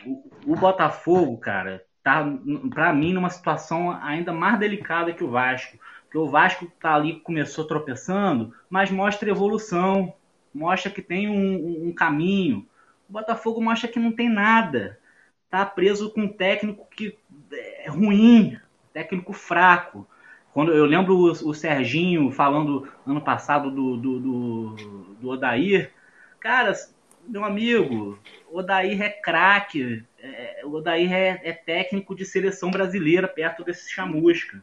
[SPEAKER 2] o, o Botafogo, cara, tá, para mim, numa situação ainda mais delicada que o Vasco. Porque o Vasco tá ali, começou tropeçando, mas mostra evolução, mostra que tem um, um caminho. O Botafogo mostra que não tem nada. Tá preso com um técnico que é ruim, técnico fraco. Quando eu lembro o, o Serginho falando ano passado do, do, do, do Odair, cara, meu amigo, Odair é craque, é, o Odair é, é, técnico de seleção brasileira perto desse chamusca.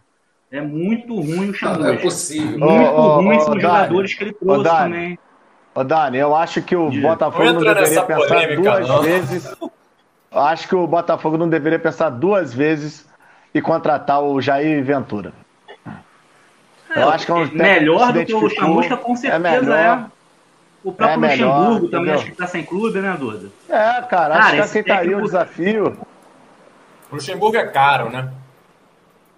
[SPEAKER 2] É muito ruim o chamusca. Não,
[SPEAKER 3] é possível.
[SPEAKER 2] Muito oh, ruim oh, são os jogadores que ele trouxe oh, Dani, também.
[SPEAKER 1] Ô Dani, eu acho que o Botafogo não deveria pensar polêmica, duas não. vezes. Acho que o Botafogo não deveria pensar duas vezes e contratar o Jair Ventura.
[SPEAKER 2] É, eu acho que é um melhor do que o Chamusca, com certeza é. Melhor. é. O próprio é Luxemburgo também entendeu? acho que tá sem clube, né, Duda?
[SPEAKER 1] É, cara, acho cara, que aceitaria técnico... o desafio.
[SPEAKER 4] O Luxemburgo é caro, né?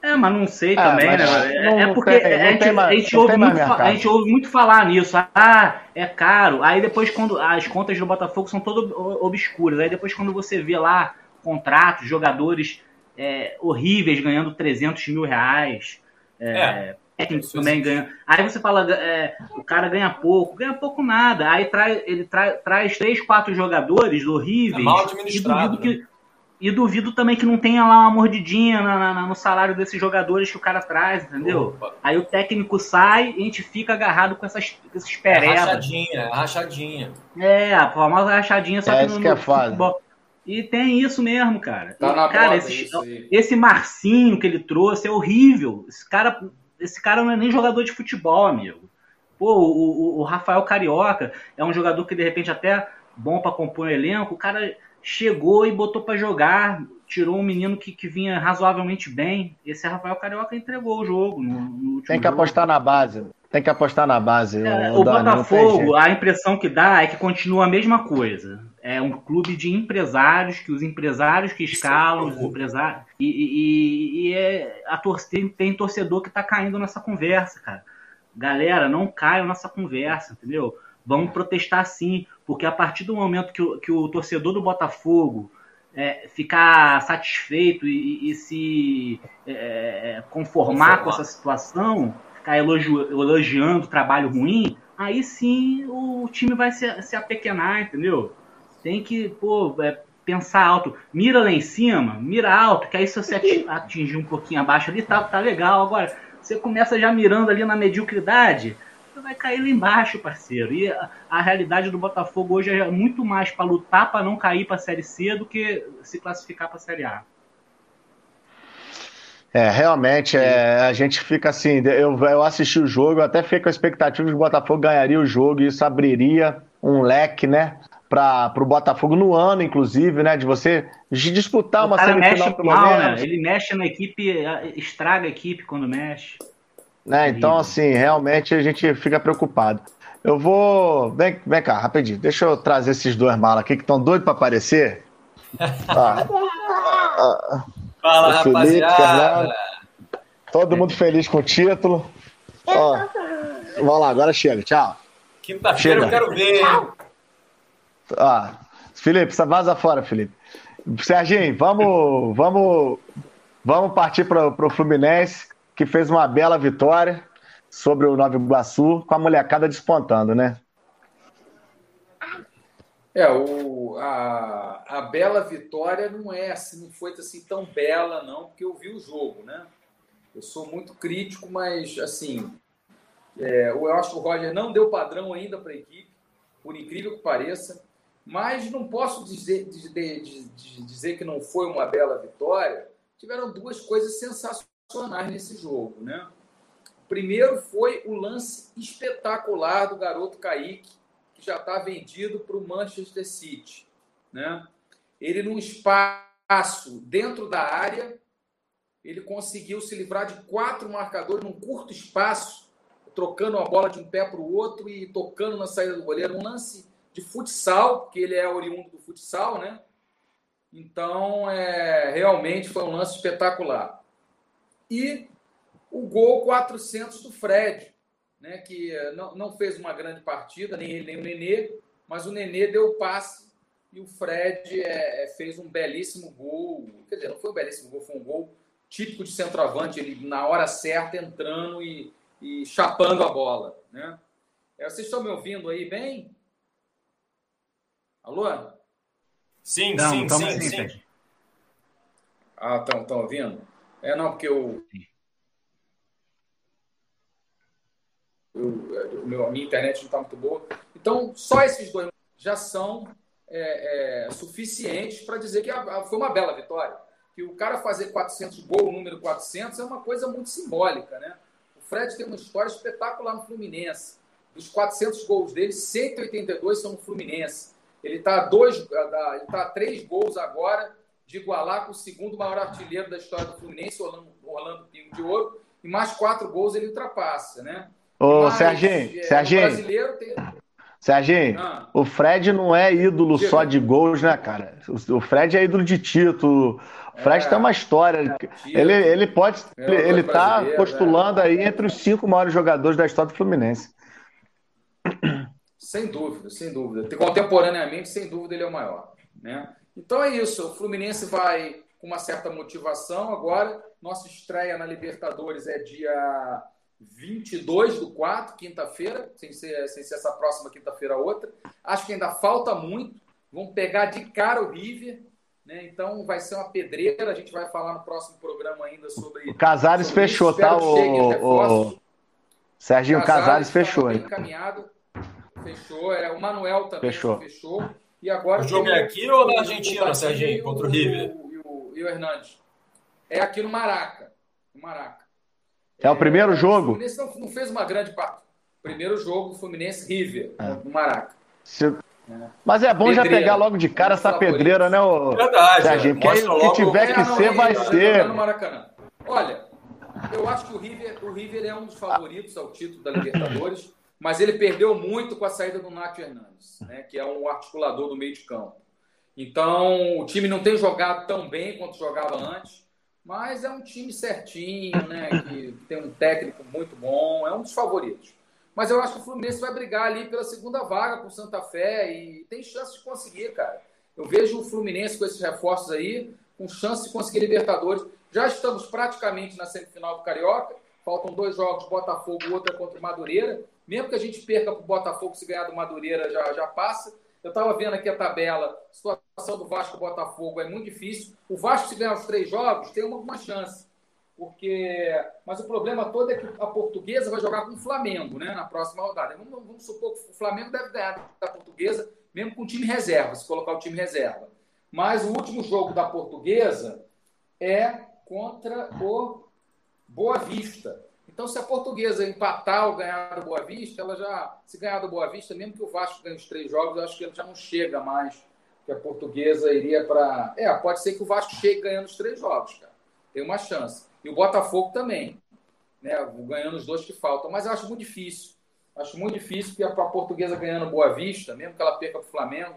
[SPEAKER 2] É, mas não sei é, também, né? É, é porque tem, a, gente, mais, a, gente ouve muito, a gente ouve muito falar nisso. Ah, é caro. Aí depois, quando as contas do Botafogo são todas obscuras. Aí depois, quando você vê lá contratos, jogadores é, horríveis ganhando 300 mil reais. É, é técnico também ganha. Aí você fala, é, o cara ganha pouco, ganha pouco nada. Aí traz, ele tra, traz três, quatro jogadores horríveis. É
[SPEAKER 4] mal administrado.
[SPEAKER 2] E duvido, né? E duvido também que não tenha lá uma mordidinha na, na, no salário desses jogadores que o cara traz, entendeu? Opa. Aí o técnico sai e a gente fica agarrado com essas, esses perebas. É
[SPEAKER 4] rachadinha, é rachadinha.
[SPEAKER 2] É, a famosa rachadinha, só
[SPEAKER 1] é
[SPEAKER 2] que
[SPEAKER 1] no, que é
[SPEAKER 2] futebol. E tem isso mesmo, cara. Tá cara, esse, esse Marcinho que ele trouxe é horrível. Esse cara esse cara não é nem jogador de futebol, amigo. Pô, o, o, o Rafael Carioca é um jogador que de repente até bom para compor o elenco, o cara chegou e botou para jogar, tirou um menino que, que vinha razoavelmente bem. Esse Rafael Carioca entregou o jogo. No, no
[SPEAKER 1] Tem que
[SPEAKER 2] jogo.
[SPEAKER 1] apostar na base. Tem que apostar na base.
[SPEAKER 2] É,
[SPEAKER 1] o,
[SPEAKER 2] o Botafogo, a impressão que dá é que continua a mesma coisa. É um clube de empresários, que os empresários que escalam, os empresários. E, e, e é, a torcida tem torcedor que tá caindo nessa conversa, cara. Galera, não caiam nessa conversa, entendeu? Vamos protestar sim, porque a partir do momento que o, que o torcedor do Botafogo é, ficar satisfeito e, e se é, conformar, com essa situação, ficar elogio, elogiando o trabalho ruim, aí sim o time vai se, se apequenar, entendeu? Tem que pô, é, pensar alto. Mira lá em cima, mira alto, que aí se você atingir um pouquinho abaixo ali, tá, tá legal. Agora, você começa já mirando ali na mediocridade, você vai cair lá embaixo, parceiro. E a, a realidade do Botafogo hoje é muito mais para lutar para não cair para a Série C do que se classificar para a Série A.
[SPEAKER 1] É, realmente, é, a gente fica assim. Eu, eu assisti o jogo, eu até fiquei com a expectativa de que o Botafogo ganharia o jogo e isso abriria um leque, né? Para o Botafogo no ano, inclusive, né? De você disputar
[SPEAKER 2] O
[SPEAKER 1] uma semifinal
[SPEAKER 2] mexe
[SPEAKER 1] pelo
[SPEAKER 2] mal, né?
[SPEAKER 1] menos.
[SPEAKER 2] Ele mexe na equipe, estraga a equipe quando mexe.
[SPEAKER 1] Né? Então, assim, realmente a gente fica preocupado. Eu vou. Vem, vem cá, rapidinho. Deixa eu trazer esses dois malas aqui que estão doidos para aparecer. Ah,
[SPEAKER 4] Fala,
[SPEAKER 1] O Felipe,
[SPEAKER 4] rapaziada.
[SPEAKER 1] Fernando. todo mundo feliz com o título. Ó, vamos lá, agora chega. Tchau.
[SPEAKER 4] Quinta-feira eu quero ver.
[SPEAKER 1] Ó, Felipe, vaza fora, Felipe. Serginho, vamos, vamos, vamos partir para o Fluminense, que fez uma bela vitória sobre o Nova Iguaçu, com a molecada despontando, né?
[SPEAKER 3] É, o, a, a bela vitória não é assim, não foi assim tão bela, não, porque eu vi o jogo, né? Eu sou muito crítico, mas assim, é, eu acho que o Roger não deu padrão ainda para a equipe, por incrível que pareça, mas não posso dizer, dizer, dizer que não foi uma bela vitória. Tiveram duas coisas sensacionais nesse jogo, né? Primeiro foi o lance espetacular do garoto Kaique, que já está vendido para o Manchester City. Né? Ele, num espaço dentro da área, ele conseguiu se livrar de quatro marcadores num curto espaço, trocando a bola de um pé para o outro e tocando na saída do goleiro. Um lance de futsal, porque ele é oriundo do futsal, né? Então, é, realmente foi um lance espetacular. E o gol 400 do Fred, né, que não, não fez uma grande partida, nem ele nem o Nenê, mas o Nenê deu o passe e o Fred é, fez um belíssimo gol. Quer dizer, não foi um belíssimo gol, foi um gol típico de centroavante, ele na hora certa entrando e, e chapando a bola. Né? É, vocês estão me ouvindo aí bem? Alô?
[SPEAKER 4] Sim,
[SPEAKER 2] Não,
[SPEAKER 4] sim, sim, sim.
[SPEAKER 3] Ah, estão ouvindo? É, não, porque eu, eu, o meu- a minha internet não está muito boa. Então, só esses dois já são é, é, suficientes para dizer que a- a- foi uma bela vitória. Que o cara fazer 400 gol, o número 400, é uma coisa muito simbólica, né? O Fred tem uma história espetacular no Fluminense. Dos 400 gols dele, 182 são no Fluminense. Ele está a dois, a- ele tá a três gols agora de igualar com o segundo maior artilheiro da história do Fluminense, Orlando, Orlando Pingo de Ouro, e mais quatro gols ele ultrapassa, né?
[SPEAKER 1] Ô,
[SPEAKER 3] Mas,
[SPEAKER 1] Serginho,
[SPEAKER 3] é,
[SPEAKER 1] Serginho,
[SPEAKER 3] brasileiro tem...
[SPEAKER 1] Serginho,
[SPEAKER 3] Ah,
[SPEAKER 1] o Fred não é ídolo só de gols, né, cara? O o Fred é ídolo de título. O Fred
[SPEAKER 3] É.
[SPEAKER 1] tem uma história.
[SPEAKER 3] título.
[SPEAKER 1] Ele, ele pode.
[SPEAKER 3] Ganhou
[SPEAKER 1] Ele
[SPEAKER 3] dois
[SPEAKER 1] tá postulando aí entre os cinco maiores jogadores da história do Fluminense.
[SPEAKER 3] Sem dúvida, sem dúvida. Contemporaneamente, sem dúvida, ele é o maior. Né? Então é isso. O Fluminense vai com uma certa motivação agora. Nossa estreia na Libertadores é dia 22 do 4, quinta-feira, sem ser, sem ser essa próxima quinta-feira outra. Acho que ainda falta muito. Vão pegar de cara o River. Né? Então vai ser uma pedreira. A gente vai falar no próximo programa ainda sobre.
[SPEAKER 1] O Casares
[SPEAKER 3] sobre isso.
[SPEAKER 1] fechou,
[SPEAKER 3] Espero
[SPEAKER 1] tá? O, o Serginho Casares
[SPEAKER 3] estava
[SPEAKER 1] fechou. hein?
[SPEAKER 3] encaminhado. Fechou. É, o Manuel também
[SPEAKER 1] Fechou.
[SPEAKER 3] fechou. E agora
[SPEAKER 4] O jogo é aqui ou na
[SPEAKER 3] o-
[SPEAKER 4] Argentina,
[SPEAKER 3] o
[SPEAKER 4] Serginho,
[SPEAKER 3] e
[SPEAKER 4] contra o River?
[SPEAKER 3] E o, e o Hernandes. É aqui no Maraca. No Maraca.
[SPEAKER 1] É o primeiro jogo?
[SPEAKER 3] O Fluminense não, não fez uma grande partida. Primeiro jogo Fluminense River, é. no Maraca.
[SPEAKER 1] Se... É. Mas é bom pedreira. já pegar logo de cara essa pedreira, né, o
[SPEAKER 4] Verdade.
[SPEAKER 1] Serginho? Porque o que tiver que ser, vai ser.
[SPEAKER 3] Olha, eu acho que o River, o River é um dos favoritos ao título da Libertadores, mas ele perdeu muito com a saída do Nath Hernandes, né, que é um articulador do meio de campo. Então, o time não tem jogado tão bem quanto jogava antes, mas é um time certinho, né, que tem um técnico muito bom, é um dos favoritos. Mas eu acho que o Fluminense vai brigar ali pela segunda vaga com o Santa Fé e tem chance de conseguir, cara. Eu vejo o Fluminense com esses reforços aí, com chance de conseguir Libertadores. Já estamos praticamente na semifinal do Carioca. Faltam dois jogos, Botafogo, outro é contra o Madureira. Mesmo que a gente perca para o Botafogo, se ganhar do Madureira já, já passa. Eu estava vendo aqui a tabela, a situação do Vasco Botafogo é muito difícil. O Vasco, se ganhar os três jogos, tem uma, uma chance. Porque. Mas o problema todo é que a portuguesa vai jogar com o Flamengo, né? Na próxima rodada. Vamos, vamos supor que o Flamengo deve ganhar da portuguesa, mesmo com o time reserva, se colocar o time reserva. Mas o último jogo da portuguesa é contra o Boa Vista. Então, se a portuguesa empatar ou ganhar do Boa Vista, ela já, se ganhar do Boa Vista, mesmo que o Vasco ganhe os três jogos, eu acho que ele já não chega mais, que a portuguesa iria para. É, pode ser que o Vasco chegue ganhando os três jogos, cara. Tem uma chance. E o Botafogo também, né? Ganhando os dois que faltam. Mas eu acho muito difícil. Acho muito difícil que a portuguesa ganhando Boa Vista, mesmo que ela perca para o Flamengo,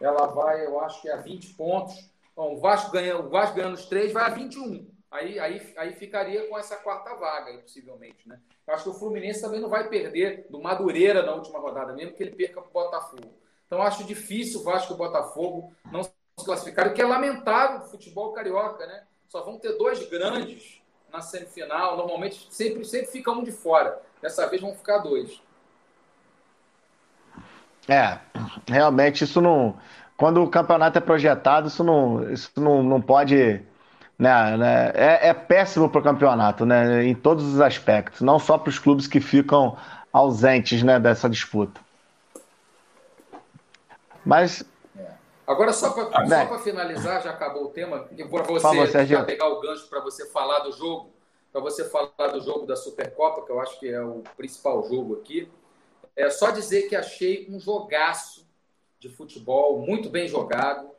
[SPEAKER 3] ela vai, eu acho que é a 20 pontos. Bom, o Vasco o Vasco ganhando os três vai a 21. Aí, aí, aí ficaria com essa quarta vaga, aí, possivelmente. Né? Eu acho que o Fluminense também não vai perder do Madureira na última rodada, mesmo que ele perca para o Botafogo. Então, acho difícil o Vasco e o Botafogo não se classificarem, o que é lamentável o futebol carioca. Né? Só vão ter dois grandes na semifinal. Normalmente, sempre, sempre fica um de fora. Dessa vez vão ficar dois.
[SPEAKER 1] É, realmente isso não. Quando o campeonato é projetado, isso não, isso não, não pode né, né, é, é péssimo para o campeonato, né, em todos os aspectos, não só para os clubes que ficam ausentes né, dessa disputa. Mas.
[SPEAKER 3] Agora, só para né. finalizar, já acabou o tema, para você já pegar o gancho para você falar do jogo, para você falar do jogo da Supercopa, que eu acho que é o principal jogo aqui. É só dizer que achei um jogaço de futebol, muito bem jogado.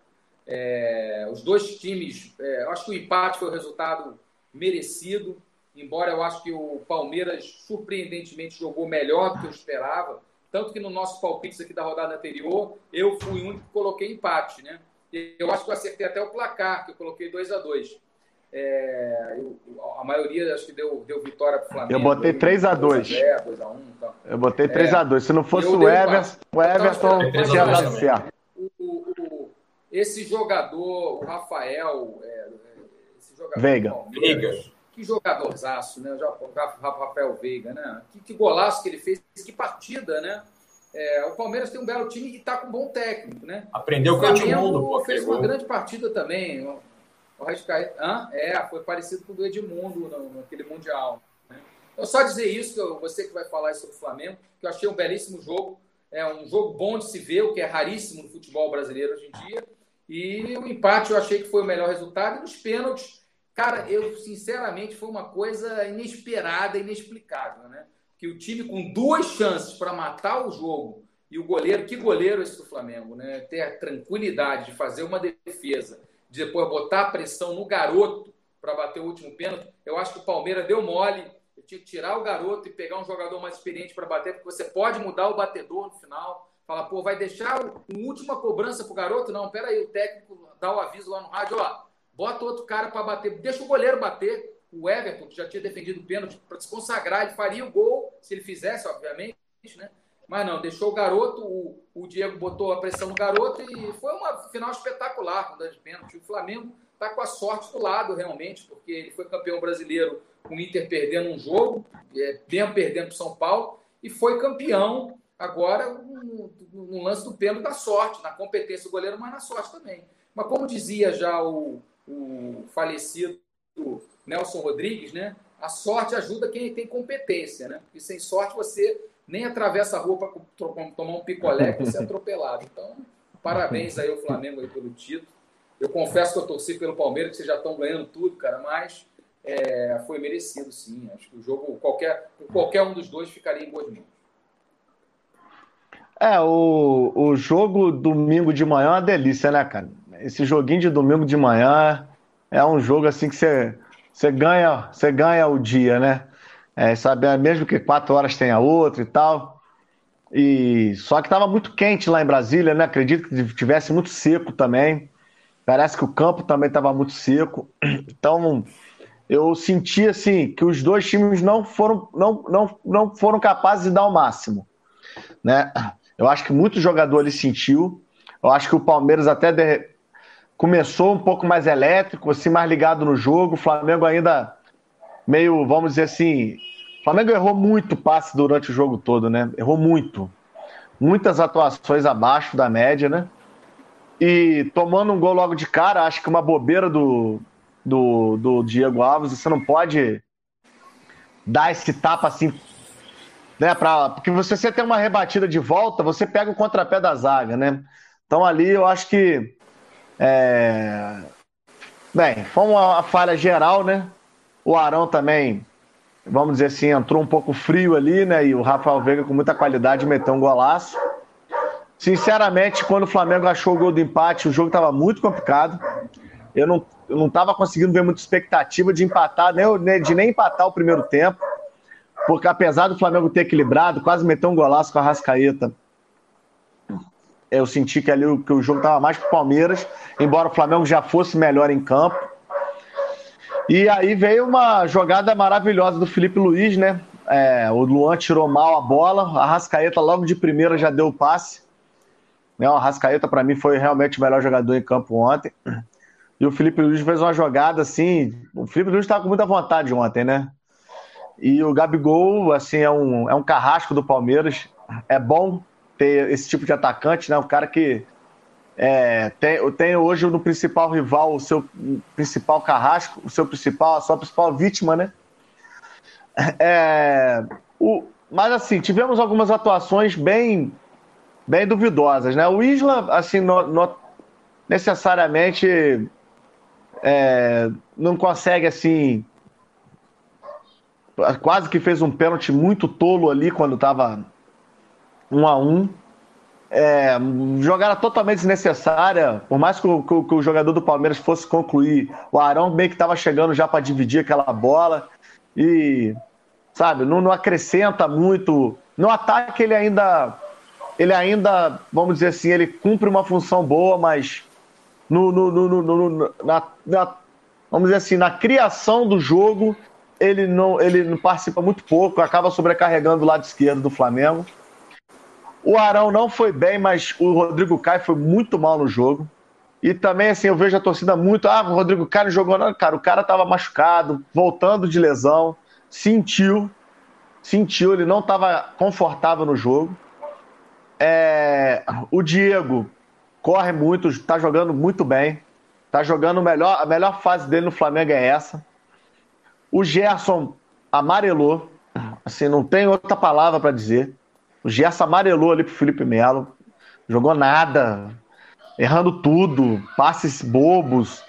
[SPEAKER 3] É, os dois times, é, eu acho que o empate foi o resultado merecido, embora eu acho que o Palmeiras surpreendentemente jogou melhor do que eu esperava. Tanto que no nosso palpite aqui da rodada anterior, eu fui um que coloquei empate, né? Eu acho que eu acertei até o placar, que eu coloquei 2 a 2 é, a maioria acho que deu, deu vitória para o Flamengo.
[SPEAKER 1] Eu botei 3 a 2 2 a 1 então. Eu botei 3 é, a 2 Se não fosse o Everton, o Everton tinha dado certo.
[SPEAKER 3] Esse jogador, o Rafael. É, esse
[SPEAKER 1] jogador Veiga.
[SPEAKER 3] Veiga. Que jogadorzaço, né? O Rafael Veiga, né? Que, que, golaço que ele fez, que partida, né? É, o Palmeiras tem um belo time e está com um bom técnico, né?
[SPEAKER 4] Aprendeu com o Edmundo.
[SPEAKER 3] fez uma grande partida também. O, o Hã? É, foi parecido com o do Edmundo no, naquele Mundial. Né? Então, só dizer isso, você que vai falar sobre o Flamengo, que eu achei um belíssimo jogo. É um jogo bom de se ver, o que é raríssimo no futebol brasileiro hoje em dia. E o empate eu achei que foi o melhor resultado. E nos pênaltis, cara, eu sinceramente foi uma coisa inesperada, inexplicável, né? Que o time com duas chances para matar o jogo e o goleiro, que goleiro esse do Flamengo, né? Ter a tranquilidade de fazer uma defesa, de depois botar a pressão no garoto para bater o último pênalti. Eu acho que o Palmeiras deu mole. Eu tinha que tirar o garoto e pegar um jogador mais experiente para bater, porque você pode mudar o batedor no final. Fala, pô, vai deixar uma última cobrança pro garoto? Não, pera aí, o técnico dá o aviso lá no rádio, ó, bota outro cara para bater, deixa o goleiro bater. O Everton, que já tinha defendido o pênalti para se consagrar, ele faria o gol se ele fizesse, obviamente, né? Mas não, deixou o garoto, o, o Diego botou a pressão no garoto e foi uma final espetacular com o de pênalti. O Flamengo está com a sorte do lado, realmente, porque ele foi campeão brasileiro com o Inter perdendo um jogo, é, mesmo perdendo para São Paulo, e foi campeão Agora, no, lance do pênalti, da sorte, na competência do goleiro, mas na sorte também. Mas como dizia já o, o falecido Nelson Rodrigues, né? A sorte ajuda quem tem competência, né? Porque sem sorte você nem atravessa a rua para tomar um picolé e ser atropelado. Então, parabéns aí ao Flamengo aí pelo título. Eu confesso que eu torci pelo Palmeiras, que vocês já estão ganhando tudo, cara, mas é, foi merecido, sim. Acho que o jogo, qualquer, qualquer um dos dois ficaria em boas mãos.
[SPEAKER 1] É, o, o jogo domingo de manhã é uma delícia, né, cara? Esse joguinho de domingo de manhã é um jogo assim que você, você ganha, você ganha o dia, né? É, sabe, mesmo que quatro horas tenha outro e tal. E só que estava muito quente lá em Brasília, né? Acredito que tivesse muito seco também. Parece que o campo também estava muito seco. Então, eu senti assim que os dois times não foram, não, não, não foram capazes de dar o máximo, né? Eu acho que muito jogador ele sentiu. Eu acho que o Palmeiras até de... começou um pouco mais elétrico, assim, mais ligado no jogo. O Flamengo ainda meio, vamos dizer assim, o Flamengo errou muito passe durante o jogo todo, né? Errou muito. Muitas atuações abaixo da média, né? E tomando um gol logo de cara, acho que uma bobeira do, do, do Diego Alves, você não pode dar esse tapa assim, né? Pra, porque você, você tem uma rebatida de volta, você pega o contrapé da zaga, né? Então ali eu acho que. É... Bem, foi uma falha geral, né? O Arão também, vamos dizer assim, entrou um pouco frio ali, né? E o Rafael Veiga, com muita qualidade, meteu um golaço. Sinceramente, quando o Flamengo achou o gol do empate, o jogo estava muito complicado. Eu não, eu não conseguindo ver muita expectativa de empatar, nem, de nem empatar o primeiro tempo. Porque apesar do Flamengo ter equilibrado, quase meteu um golaço com a Rascaeta. Eu senti que ali que o jogo estava mais para o Palmeiras, embora o Flamengo já fosse melhor em campo. E aí veio uma jogada maravilhosa do Felipe Luiz, né? É, o Luan tirou mal a bola, a Rascaeta logo de primeira já deu o passe. Né? O Arrascaeta, para mim, foi realmente o melhor jogador em campo ontem. E o Felipe Luiz fez uma jogada assim. O Felipe Luiz estava com muita vontade ontem, né? E o Gabigol, assim, é um, é um carrasco do Palmeiras. É bom ter esse tipo de atacante, né? Um cara que é, tem, tem hoje no principal rival o seu principal carrasco, o seu principal, a sua principal vítima, né? É, o, mas assim, tivemos algumas atuações bem bem duvidosas, né? O Isla, assim, no, no, necessariamente é, não consegue, assim, quase que fez um pênalti muito tolo ali quando estava um a um. É, jogada totalmente desnecessária, por mais que o, que, que o, jogador do Palmeiras fosse concluir, o Arão meio que estava chegando já para dividir aquela bola e, sabe, não, não acrescenta muito. No ataque ele ainda ele ainda, vamos dizer assim, ele cumpre uma função boa, mas no, no, no, no na, na, vamos dizer assim, na criação do jogo, ele não, ele não participa muito pouco, acaba sobrecarregando o lado esquerdo do Flamengo. O Arão não foi bem, mas o Rodrigo Caio foi muito mal no jogo. E também, assim, eu vejo a torcida muito. Ah, o Rodrigo Caio não jogou nada. Cara, o cara estava machucado, voltando de lesão, sentiu, sentiu, ele não estava confortável no jogo. É, o Diego corre muito, está jogando muito bem. Está jogando melhor. A melhor fase dele no Flamengo é essa. O Gerson amarelou. Assim, não tem outra palavra para dizer. O Gerson amarelou ali pro Felipe Melo. Jogou nada. Errando tudo. Passes bobos.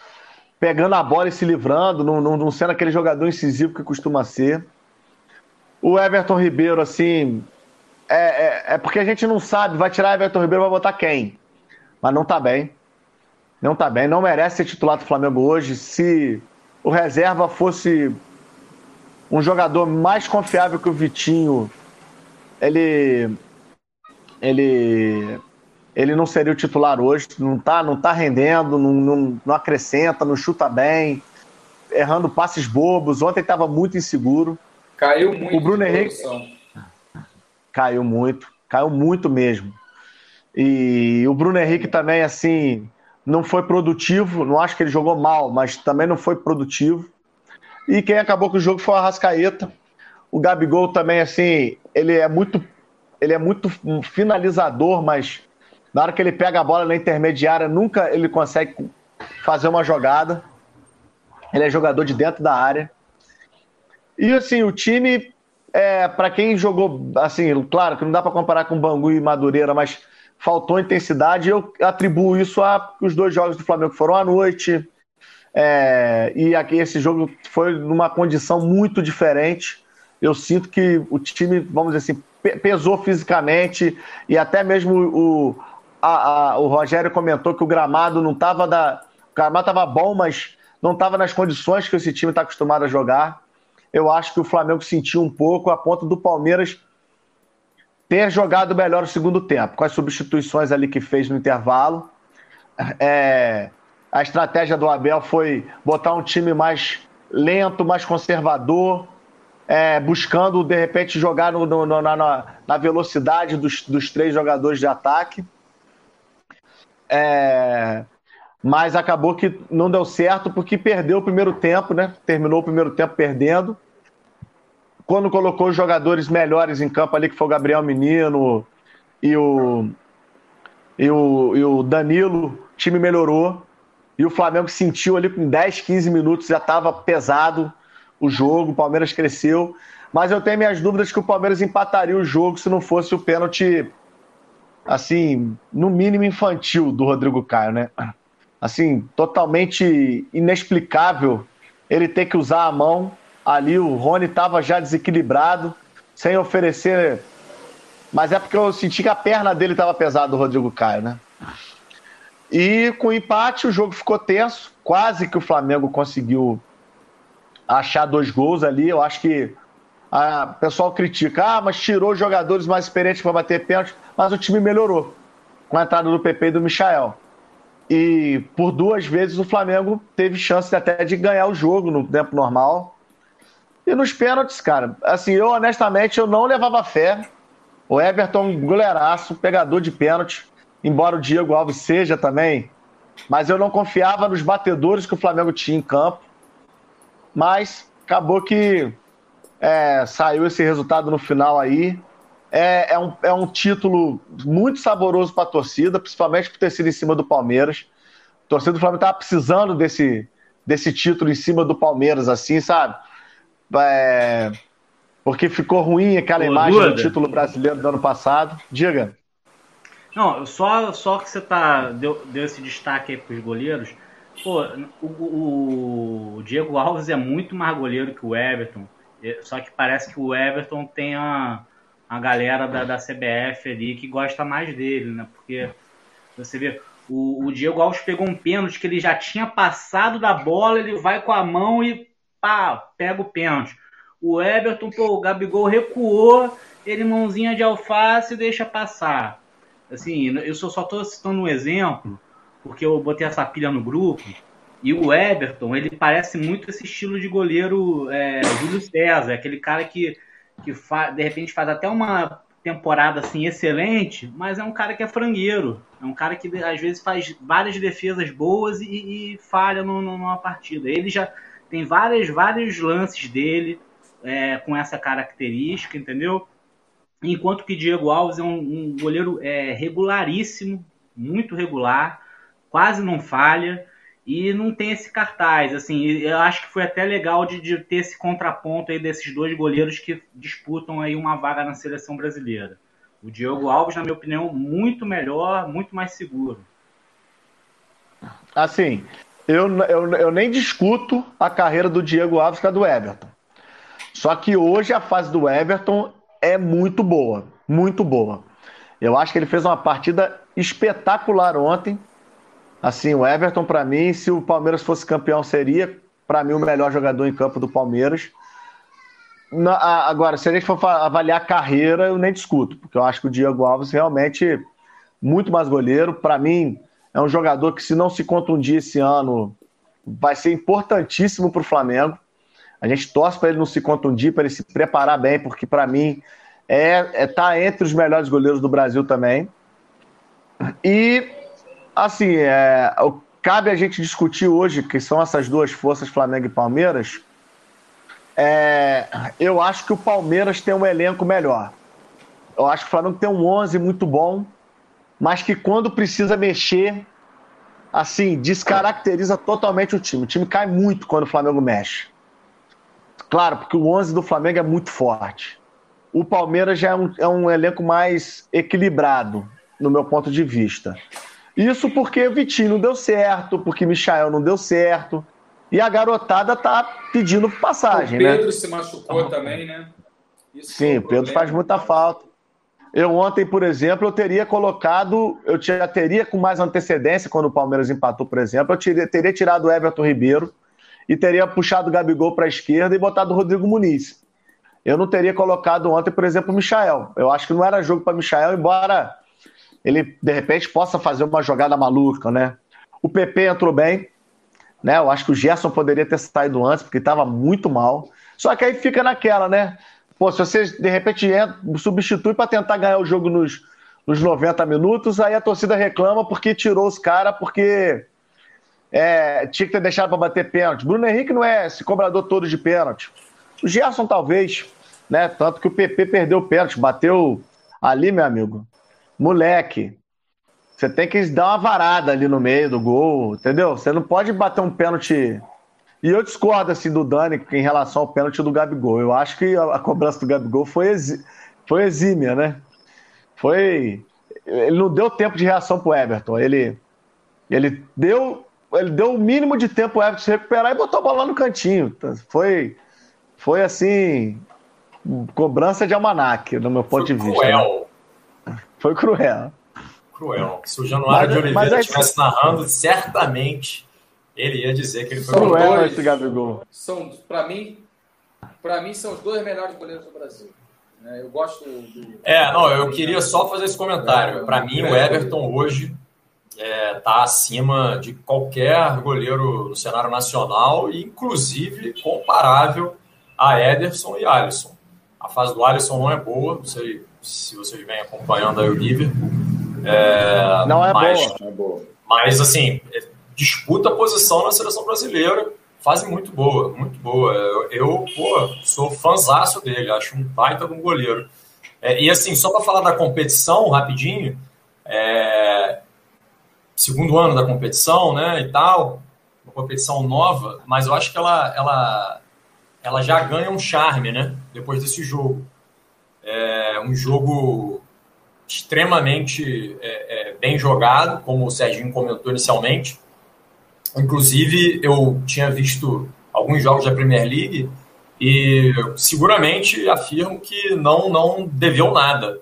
[SPEAKER 1] Pegando a bola e se livrando. Não, não, não sendo aquele jogador incisivo que costuma ser. O Everton Ribeiro, assim, é, é, é, porque a gente não sabe, vai tirar Everton Ribeiro, vai botar quem? Mas não tá bem. Não tá bem, não merece ser titular do Flamengo hoje. Se o reserva fosse um jogador mais confiável que o Vitinho, ele ele ele não seria o titular hoje, não tá, não tá rendendo, não, não, não acrescenta, não chuta bem, errando passes bobos. Ontem estava muito inseguro.
[SPEAKER 3] Caiu muito.
[SPEAKER 1] O Bruno Henrique Caiu muito, caiu muito mesmo. E o Bruno Henrique também, assim, não foi produtivo. Não acho que ele jogou mal, mas também não foi produtivo. E quem acabou com o jogo foi o Arrascaeta. O Gabigol também, assim, ele é muito, ele é muito finalizador, mas na hora que ele pega a bola na intermediária, nunca ele consegue fazer uma jogada. Ele é jogador de dentro da área. E assim, o time é, para quem jogou, assim, claro que não dá para comparar com Bangu e Madureira, mas faltou intensidade. Eu atribuo isso a os dois jogos do Flamengo foram à noite. É, e aqui esse jogo foi numa condição muito diferente. Eu sinto que o time, vamos dizer assim, pesou fisicamente e até mesmo o, a, a, o Rogério comentou que o gramado não estava da. O gramado estava bom, mas não estava nas condições que esse time está acostumado a jogar. Eu acho que o Flamengo sentiu um pouco a ponto do Palmeiras ter jogado melhor o segundo tempo, com as substituições ali que fez no intervalo. É, a estratégia do Abel foi botar um time mais lento, mais conservador, é, buscando de repente jogar no, no, na, na, velocidade dos, dos, três jogadores de ataque. É, mas acabou que não deu certo porque perdeu o primeiro tempo, né? Terminou o primeiro tempo perdendo. Quando colocou os jogadores melhores em campo ali, que foi o Gabriel Menino e o, e o, e o Danilo, o time melhorou. E o Flamengo sentiu ali com 10, 15 minutos, já estava pesado o jogo, o Palmeiras cresceu. Mas eu tenho minhas dúvidas que o Palmeiras empataria o jogo se não fosse o pênalti, assim, no mínimo infantil do Rodrigo Caio, né? assim, totalmente inexplicável ele ter que usar a mão. Ali o Rony estava já desequilibrado, sem oferecer. Mas é porque eu senti que a perna dele estava pesada, do Rodrigo Caio, né? E com empate, o jogo ficou tenso. Quase que o Flamengo conseguiu achar dois gols ali. Eu acho que o pessoal critica, ah, mas tirou jogadores mais experientes para bater pênalti, mas o time melhorou com a entrada do PP e do Michael. E por duas vezes o Flamengo teve chance até de ganhar o jogo no tempo normal. E nos pênaltis, cara, assim, eu honestamente eu não levava fé. O Everton, goleiraço, pegador de pênalti, embora o Diego Alves seja também, mas eu não confiava nos batedores que o Flamengo tinha em campo. Mas acabou que é, saiu esse resultado no final aí. É, é, um, é um título muito saboroso para a torcida, principalmente por ter sido em cima do Palmeiras. A torcida do Flamengo estava precisando desse, desse título em cima do Palmeiras, assim, sabe? É, porque ficou ruim aquela Pô, imagem do título brasileiro do ano passado. Diga.
[SPEAKER 2] Não, só, só que você tá, deu, deu esse destaque aí para os goleiros. Pô, o, o, Diego Alves é muito mais goleiro que o Everton. Só que parece que o Everton tem a a galera da, da CBF ali que gosta mais dele, né? Porque você vê, o, o Diego Alves pegou um pênalti que ele já tinha passado da bola, ele vai com a mão e pá, pega o pênalti. O Everton, pô, o Gabigol recuou, ele mãozinha de alface e deixa passar. Assim, eu só tô citando um exemplo, porque eu botei essa pilha no grupo, e o Everton, ele parece muito esse estilo de goleiro é, Júlio César, aquele cara que que de repente faz até uma temporada assim excelente, mas é um cara que é frangueiro. É um cara que às vezes faz várias defesas boas e, e falha no, no, numa partida. Ele já tem várias, vários lances dele é, com essa característica, entendeu? Enquanto que Diego Alves é um, um goleiro é, regularíssimo, muito regular, quase não falha e não tem esse cartaz. Assim, eu acho que foi até legal de, de, ter esse contraponto aí desses dois goleiros que disputam aí uma vaga na seleção brasileira. O Diogo Alves, na minha opinião, muito melhor, muito mais seguro.
[SPEAKER 1] Assim, eu, eu, eu nem discuto a carreira do Diego Alves com a do Everton. Só que hoje a fase do Everton é muito boa, muito boa. Eu acho que ele fez uma partida espetacular ontem Assim, o Everton, para mim, se o Palmeiras fosse campeão, seria, para mim, o melhor jogador em campo do Palmeiras. Na, agora, se a gente for avaliar a carreira, eu nem discuto, porque eu acho que o Diego Alves realmente muito mais goleiro. Para mim, é um jogador que, se não se contundir esse ano, vai ser importantíssimo para o Flamengo. A gente torce para ele não se contundir, para ele se preparar bem, porque para mim é, é tá entre os melhores goleiros do Brasil também. E assim, é, cabe a gente discutir hoje, que são essas duas forças, Flamengo e Palmeiras. É, eu acho que o Palmeiras tem um elenco melhor. Eu acho que o Flamengo tem um 11 muito bom, mas que quando precisa mexer, assim, descaracteriza totalmente o time. O time cai muito quando o Flamengo mexe. Claro, porque o 11 do Flamengo é muito forte. O Palmeiras já é um, é um elenco mais equilibrado, no meu ponto de vista. Isso porque Vitinho não deu certo, porque Michael não deu certo. E a garotada tá pedindo passagem,
[SPEAKER 3] o Pedro
[SPEAKER 1] né?
[SPEAKER 3] se machucou também, né?
[SPEAKER 1] Isso Sim, o Pedro faz muita falta. Eu ontem, por exemplo, eu teria colocado, eu já teria com mais antecedência, quando o Palmeiras empatou, por exemplo, eu teria, teria tirado o Everton Ribeiro e teria puxado o Gabigol para a esquerda e botado o Rodrigo Muniz. Eu não teria colocado ontem, por exemplo, o Michael. Eu acho que não era jogo para Michael, embora ele, de repente, possa fazer uma jogada maluca, né? O PP entrou bem, né? Eu acho que o Gerson poderia ter saído antes, porque estava muito mal. Só que aí fica naquela, né? Pô, se você de repente entra, substitui para tentar ganhar o jogo nos, nos 90 minutos, aí a torcida reclama porque tirou os caras, porque é, tinha que ter deixado para bater pênalti. Bruno Henrique não é esse cobrador todo de pênalti. O Gerson, talvez, né? Tanto que o PP perdeu o pênalti, bateu ali, meu amigo. Moleque, você tem que dar uma varada ali no meio do gol, entendeu? Você não pode bater um pênalti e eu discordo assim do Dani em relação ao pênalti do Gabigol. Eu acho que a, cobrança do Gabigol foi, exí foi exímia, né? Foi. Ele não deu tempo de reação pro Everton. Ele, ele deu. Ele deu o mínimo de tempo pro Everton se recuperar e botou a bola lá no cantinho. Foi, foi assim. Cobrança de almanac, no meu ponto foi de vista.
[SPEAKER 4] Né? Cruel.
[SPEAKER 1] Né? Foi cruel.
[SPEAKER 4] Cruel. Se o Januário mas, de Oliveira estivesse narrando, certamente ele ia dizer que ele foi
[SPEAKER 1] são dois, esse Gabigol.
[SPEAKER 3] São, para mim, para mim são os dois melhores goleiros do Brasil. É, eu gosto do.
[SPEAKER 4] É, não, eu queria só fazer esse comentário. Para mim, o Everton hoje está é, tá acima de qualquer goleiro no cenário nacional, inclusive comparável a Ederson e Alisson. A fase do Alisson não é boa, não sei se vocês vêm acompanhando aí o Liverpool.
[SPEAKER 1] É, não é mas, boa. É boa.
[SPEAKER 4] Mas, assim, disputa a posição na seleção brasileira, fase muito boa, muito boa. Eu, eu pô, sou fãzaço dele, acho um baita de um goleiro. É, e assim, só para falar da competição, rapidinho, é, segundo ano da competição, né, e tal, uma competição nova, mas eu acho que ela, ela, ela já ganha um charme, né, depois desse jogo. É um jogo extremamente é, é, bem jogado, como o Serginho comentou inicialmente, Inclusive, eu tinha visto alguns jogos da Premier League e seguramente afirmo que não, não deveu nada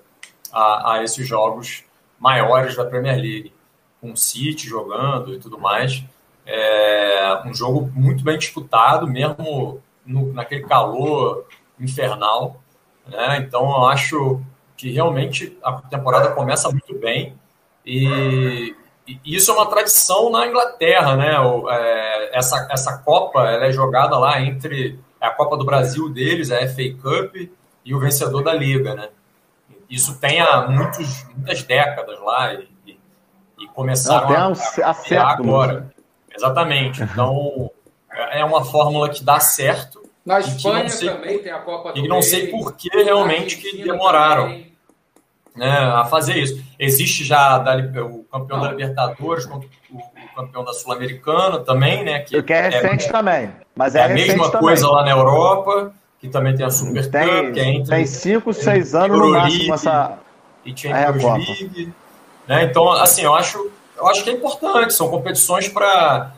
[SPEAKER 4] a, a esses jogos maiores da Premier League, com o City jogando e tudo mais. É um jogo muito bem disputado, mesmo no, naquele calor infernal. Né? Então, eu acho que realmente a temporada começa muito bem e, isso é uma tradição na Inglaterra, né? O, é, essa, essa Copa ela é jogada lá entre a Copa do Brasil deles, a FA Cup, e o vencedor da Liga, né? Isso tem há muitos, muitas décadas lá e, e, começaram
[SPEAKER 1] a, a, a agora. Né?
[SPEAKER 4] Exatamente. Então, é uma fórmula que dá certo.
[SPEAKER 3] Na Espanha também tem a Copa do
[SPEAKER 4] E não sei por que realmente que demoraram. Também né, a fazer isso. Existe já o campeão da Libertadores contra o, campeão da Sul-Americana também, né?
[SPEAKER 1] Que, que é recente é, também. Mas é,
[SPEAKER 4] é a mesma coisa também. lá na Europa, que também tem a Super
[SPEAKER 1] tem, Cup, que é entre. Tem 5, 6 anos no máximo essa.
[SPEAKER 4] E Champions é League. Né? Então, assim, eu acho, eu acho que é importante. São competições para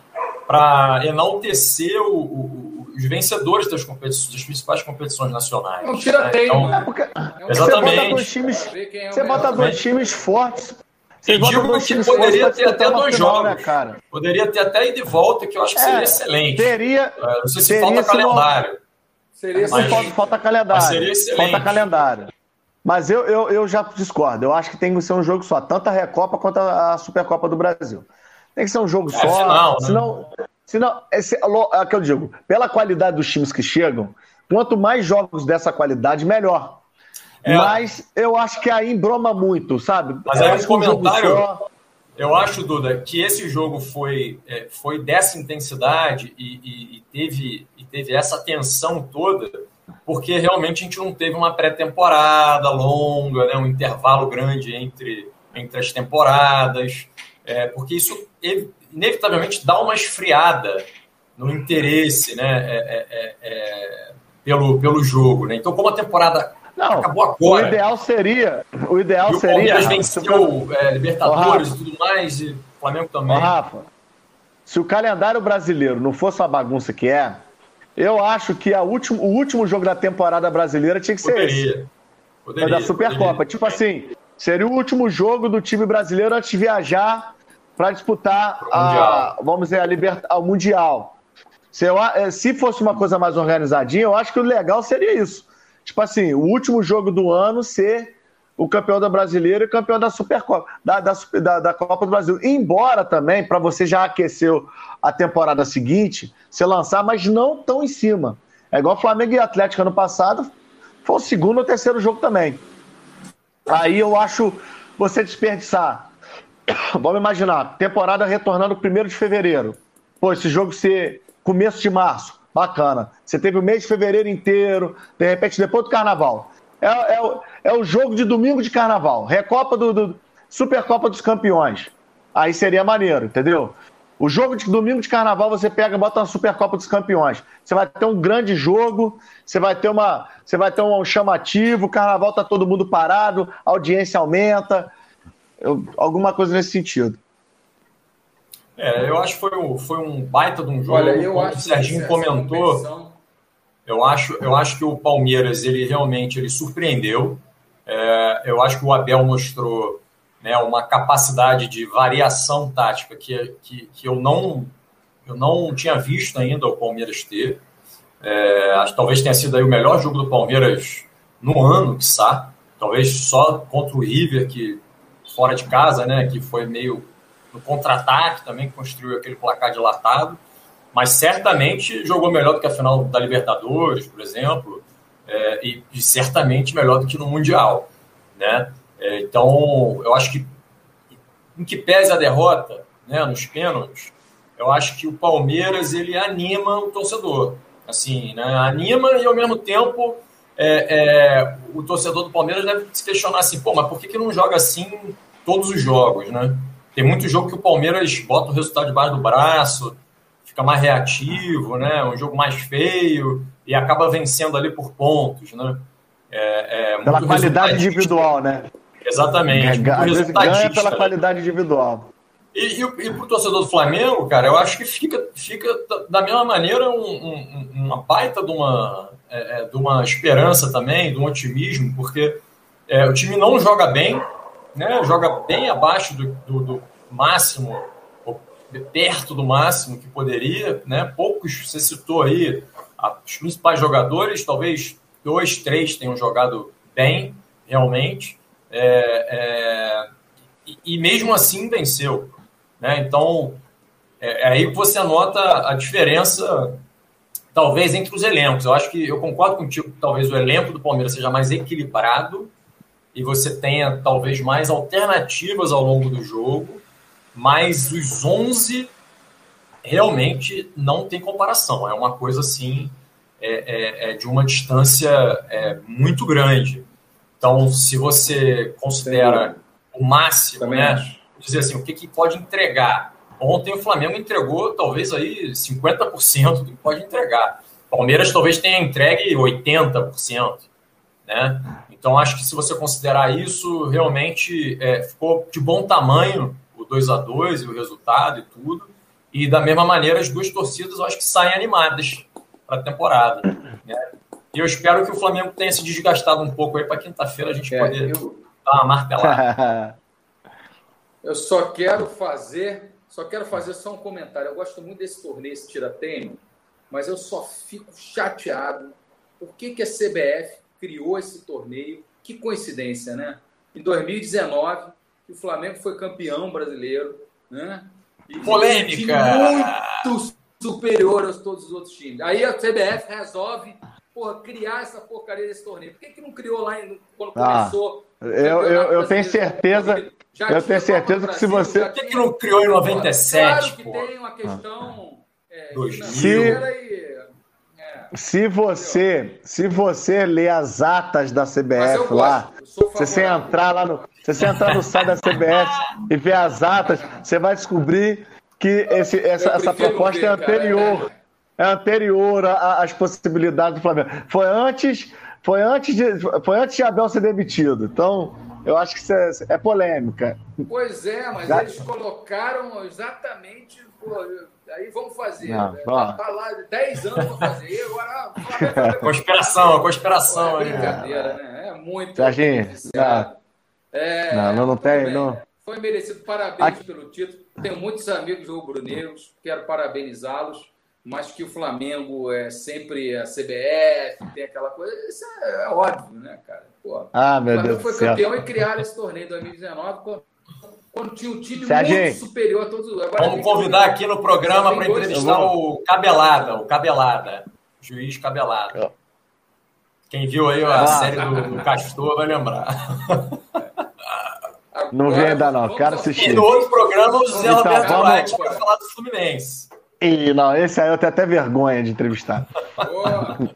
[SPEAKER 4] enaltecer o, o os vencedores das, competições, das principais competições nacionais.
[SPEAKER 3] Não tira né? então, é
[SPEAKER 1] porque exatamente. Você bota dois times, é você bota dois times fortes. Você
[SPEAKER 4] digo dois times poderia ter até dois final, jogos. Né, cara? Poderia ter até ida e volta, que eu acho que seria é, excelente.
[SPEAKER 1] Teria.
[SPEAKER 4] É, não sei se falta calendário.
[SPEAKER 1] Seria mas, falta, falta calendário. seria excelente. Falta calendário. Mas eu, eu, eu já discordo. Eu acho que tem que ser um jogo só, tanto a Recopa quanto a Supercopa do Brasil. Tem que ser um jogo é, só. Final, né? senão, Senão, esse, é que eu digo, pela qualidade dos times que chegam, quanto mais jogos dessa qualidade, melhor. É. Mas eu acho que aí embroma muito, sabe?
[SPEAKER 4] Mas aí um comentário, só... eu acho, Duda, que esse jogo foi, é, foi dessa intensidade e, e, e, teve, e teve essa tensão toda, porque realmente a gente não teve uma pré-temporada longa, né, um intervalo grande entre, entre as temporadas, é, porque isso inevitavelmente dá uma esfriada no interesse né, é, é, é, é, pelo, pelo jogo. Né? Então, como a temporada não, acabou agora.
[SPEAKER 1] O ideal seria. O ideal
[SPEAKER 4] e o
[SPEAKER 1] seria.
[SPEAKER 4] Palmeiras venceu é, Libertadores e tudo mais, e o Flamengo também. Ô,
[SPEAKER 1] Rafa, se o calendário brasileiro não fosse a bagunça que é, eu acho que a último, o último jogo da temporada brasileira tinha que ser
[SPEAKER 4] Poderia.
[SPEAKER 1] esse. Poderia, da Supercopa. Poderia. Tipo assim, seria o último jogo do time brasileiro antes de viajar para disputar a, vamos dizer, a liberta, o Mundial. Se, eu, eh, se fosse uma coisa mais organizadinha, eu acho que o legal seria isso. Tipo assim, o último jogo do ano ser o campeão da Brasileira e o campeão da Supercopa, da, da, da, da Copa do Brasil. Embora também, para você já aquecer a temporada seguinte, você lançar, mas não tão em cima. É igual Flamengo e Atlético ano passado, foi o segundo ou terceiro jogo também. Aí eu acho você desperdiçar. Vamos imaginar, temporada retornando 1 de fevereiro. Pô, esse jogo ser começo de março, bacana. Você teve o mês de fevereiro inteiro, de repente depois do carnaval. É, é, é o jogo de domingo de carnaval. Recopa do, do Supercopa dos Campeões. Aí seria maneiro, entendeu? O jogo de domingo de carnaval você pega e bota uma Supercopa dos Campeões. Você vai ter um grande jogo, você vai ter uma, você vai ter um chamativo, o carnaval tá todo mundo parado, a audiência aumenta, eu, alguma coisa nesse sentido.
[SPEAKER 4] É, eu acho que foi, um, foi um baita de um jogo. Olha, eu Como acho o Serginho comentou. Eu acho, eu acho que o Palmeiras ele realmente ele surpreendeu. É, eu acho que o Abel mostrou né, uma capacidade de variação tática que, que, que eu, não, eu não tinha visto ainda o Palmeiras ter. É, acho que talvez tenha sido aí o melhor jogo do Palmeiras no ano, que Talvez só contra o River, que fora de casa, né, que foi meio no contra-ataque também, que construiu aquele placar dilatado mas certamente jogou melhor do que a final da Libertadores, por exemplo, é, e, e, certamente melhor do que no Mundial, né? É, então, eu acho que em que pese a derrota, né, nos pênaltis, eu acho que o Palmeiras ele anima o torcedor, assim, né? Anima e ao mesmo tempo é, é, o torcedor do Palmeiras deve se questionar assim, pô, mas por que, que não joga assim todos os jogos, né? Tem muito jogo que o Palmeiras bota o resultado debaixo do braço, fica mais reativo, né? Um jogo mais feio e acaba vencendo ali por pontos, né?
[SPEAKER 1] É, é pela qualidade individual, né?
[SPEAKER 4] Exatamente.
[SPEAKER 1] É, vezes ganha pela qualidade individual.
[SPEAKER 4] E, e, e para o torcedor do Flamengo, cara, eu acho que fica, fica da mesma maneira um, um, uma baita de uma, é, é, de uma esperança também, de um otimismo, porque é, o time não joga bem, né? joga bem abaixo do, do, do máximo perto do máximo que poderia, né? Poucos, você citou aí os principais jogadores, talvez dois, três tenham jogado bem, realmente, é, é, e, e, mesmo assim venceu, né? Então, é, é aí que você nota a diferença, talvez, entre os elencos. Eu acho que eu concordo contigo que talvez o elenco do Palmeiras seja mais equilibrado e você tenha talvez mais alternativas ao longo do jogo, mas os 11 realmente não tem comparação. É uma coisa assim, é, é, é de uma distância é, muito grande. Então, se você considera o máximo, Também né? Acho. Dizer assim, o que, que pode entregar? Ontem o Flamengo entregou talvez aí 50% do que pode entregar. Palmeiras talvez tenha entregue 80%. Né? Então, acho que se você considerar isso, realmente é, ficou de bom tamanho 2 a 2 e o resultado e tudo. E da mesma maneira, as duas torcidas eu acho que saem animadas para a temporada. Né? E eu espero que o Flamengo tenha se desgastado um pouco aí para quinta-feira a gente é, poder eu... dar uma martelada.
[SPEAKER 3] eu só quero fazer, só quero fazer só um comentário. Eu gosto muito desse torneio, esse tira-tênis, mas eu só fico chateado. Por que, que a CBF criou esse torneio? Que coincidência, né? Em 2019, que o Flamengo foi campeão brasileiro, né?
[SPEAKER 4] E Polêmica!
[SPEAKER 3] Muito superior aos todos os outros times. Aí a CBF resolve porra, criar essa porcaria desse torneio. Por que, que não criou lá quando ah, começou?
[SPEAKER 1] Eu, eu, eu tenho certeza. Já eu tenho certeza que se você.
[SPEAKER 4] Por que, que não criou em 97?
[SPEAKER 3] Claro que tem uma questão. Ah. É, se,
[SPEAKER 1] se você, se você ler as atas da CBF lá, se você entrar lá no, se você entrar no site da CBF e ver as atas, você vai descobrir que esse, essa, essa proposta ver, é anterior. é anterior às possibilidades do Flamengo. Foi antes, foi antes de, foi antes de Abel ser demitido. Então, eu acho que isso é, é polêmica.
[SPEAKER 3] Pois é, mas Já... eles colocaram exatamente. Pô, Aí vamos fazer.
[SPEAKER 1] Não,
[SPEAKER 3] É,
[SPEAKER 1] ó.
[SPEAKER 3] tá lá 10 anos pra fazer. E agora. ah,
[SPEAKER 4] Conspiração, conspiração
[SPEAKER 3] é
[SPEAKER 4] aí.
[SPEAKER 3] brincadeira, né? É muito.
[SPEAKER 1] Serginho.
[SPEAKER 3] É,
[SPEAKER 1] Não, não, não tem, não.
[SPEAKER 3] Foi merecido. Parabéns pelo título. Tenho muitos amigos rubro-negros, quero parabenizá-los, mas que o Flamengo é sempre a CBF, tem aquela coisa. Isso é, é óbvio, né, cara? Pô,
[SPEAKER 1] Ah,
[SPEAKER 3] o
[SPEAKER 1] meu
[SPEAKER 3] Flamengo
[SPEAKER 1] Deus do
[SPEAKER 3] foi
[SPEAKER 1] céu.
[SPEAKER 3] campeão e criaram esse torneio em 2019 quando, quando tinha um time
[SPEAKER 1] Serginho.
[SPEAKER 3] muito superior a todos os Agora
[SPEAKER 4] Vamos convidar aqui no programa para entrevistar o Cabelada, o Cabelada, juiz Cabelada. Quem viu aí a
[SPEAKER 1] Ah.
[SPEAKER 4] série do, do Castor vai lembrar.
[SPEAKER 1] Não vi ainda não, quero assistir.
[SPEAKER 4] E no outro programa, o José
[SPEAKER 1] Então,
[SPEAKER 4] Roberto
[SPEAKER 1] vamos-
[SPEAKER 4] White vai falar do Fluminense.
[SPEAKER 1] Ih, não, esse aí eu tenho até vergonha de entrevistar.
[SPEAKER 3] Pô, não,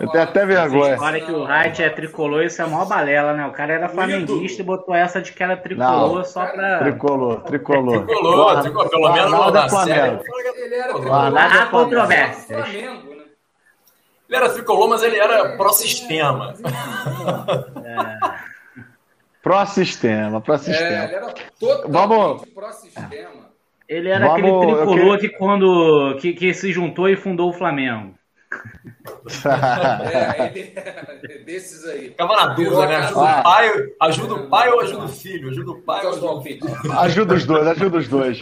[SPEAKER 1] Eu tenho até vergonha.
[SPEAKER 2] Olha que o Wright é tricolor, isso é a maior balela, né? O cara era flamenguista e botou essa de que era tricolor
[SPEAKER 1] Não.
[SPEAKER 2] só pra.
[SPEAKER 1] Tricolor, tricolor.
[SPEAKER 4] Tricolor, tricolor, pelo
[SPEAKER 1] o
[SPEAKER 4] menos
[SPEAKER 1] Arnaldo é
[SPEAKER 4] série.
[SPEAKER 1] Flamengo.
[SPEAKER 3] Ele era tricolor,
[SPEAKER 2] Há controvérsias.
[SPEAKER 3] Flamengo, né?
[SPEAKER 4] Ele era tricolor, mas ele era pró-sistema.
[SPEAKER 1] Pró-sistema,
[SPEAKER 3] É,
[SPEAKER 1] pró-sistema.
[SPEAKER 3] ele era totalmente
[SPEAKER 1] Vamos.
[SPEAKER 3] pró-sistema.
[SPEAKER 2] Ele era
[SPEAKER 1] Vamos,
[SPEAKER 2] aquele tricolor
[SPEAKER 1] queria-
[SPEAKER 2] que quando. Que, que se juntou e fundou o Flamengo.
[SPEAKER 3] É, ele é desses aí.
[SPEAKER 4] Ficava na dúvida, né? Ajuda
[SPEAKER 1] Ah.
[SPEAKER 4] o pai, ajuda o pai ou ajuda o filho? Ajuda o pai ou ajuda o filho?
[SPEAKER 1] ajuda os dois, ajuda os dois.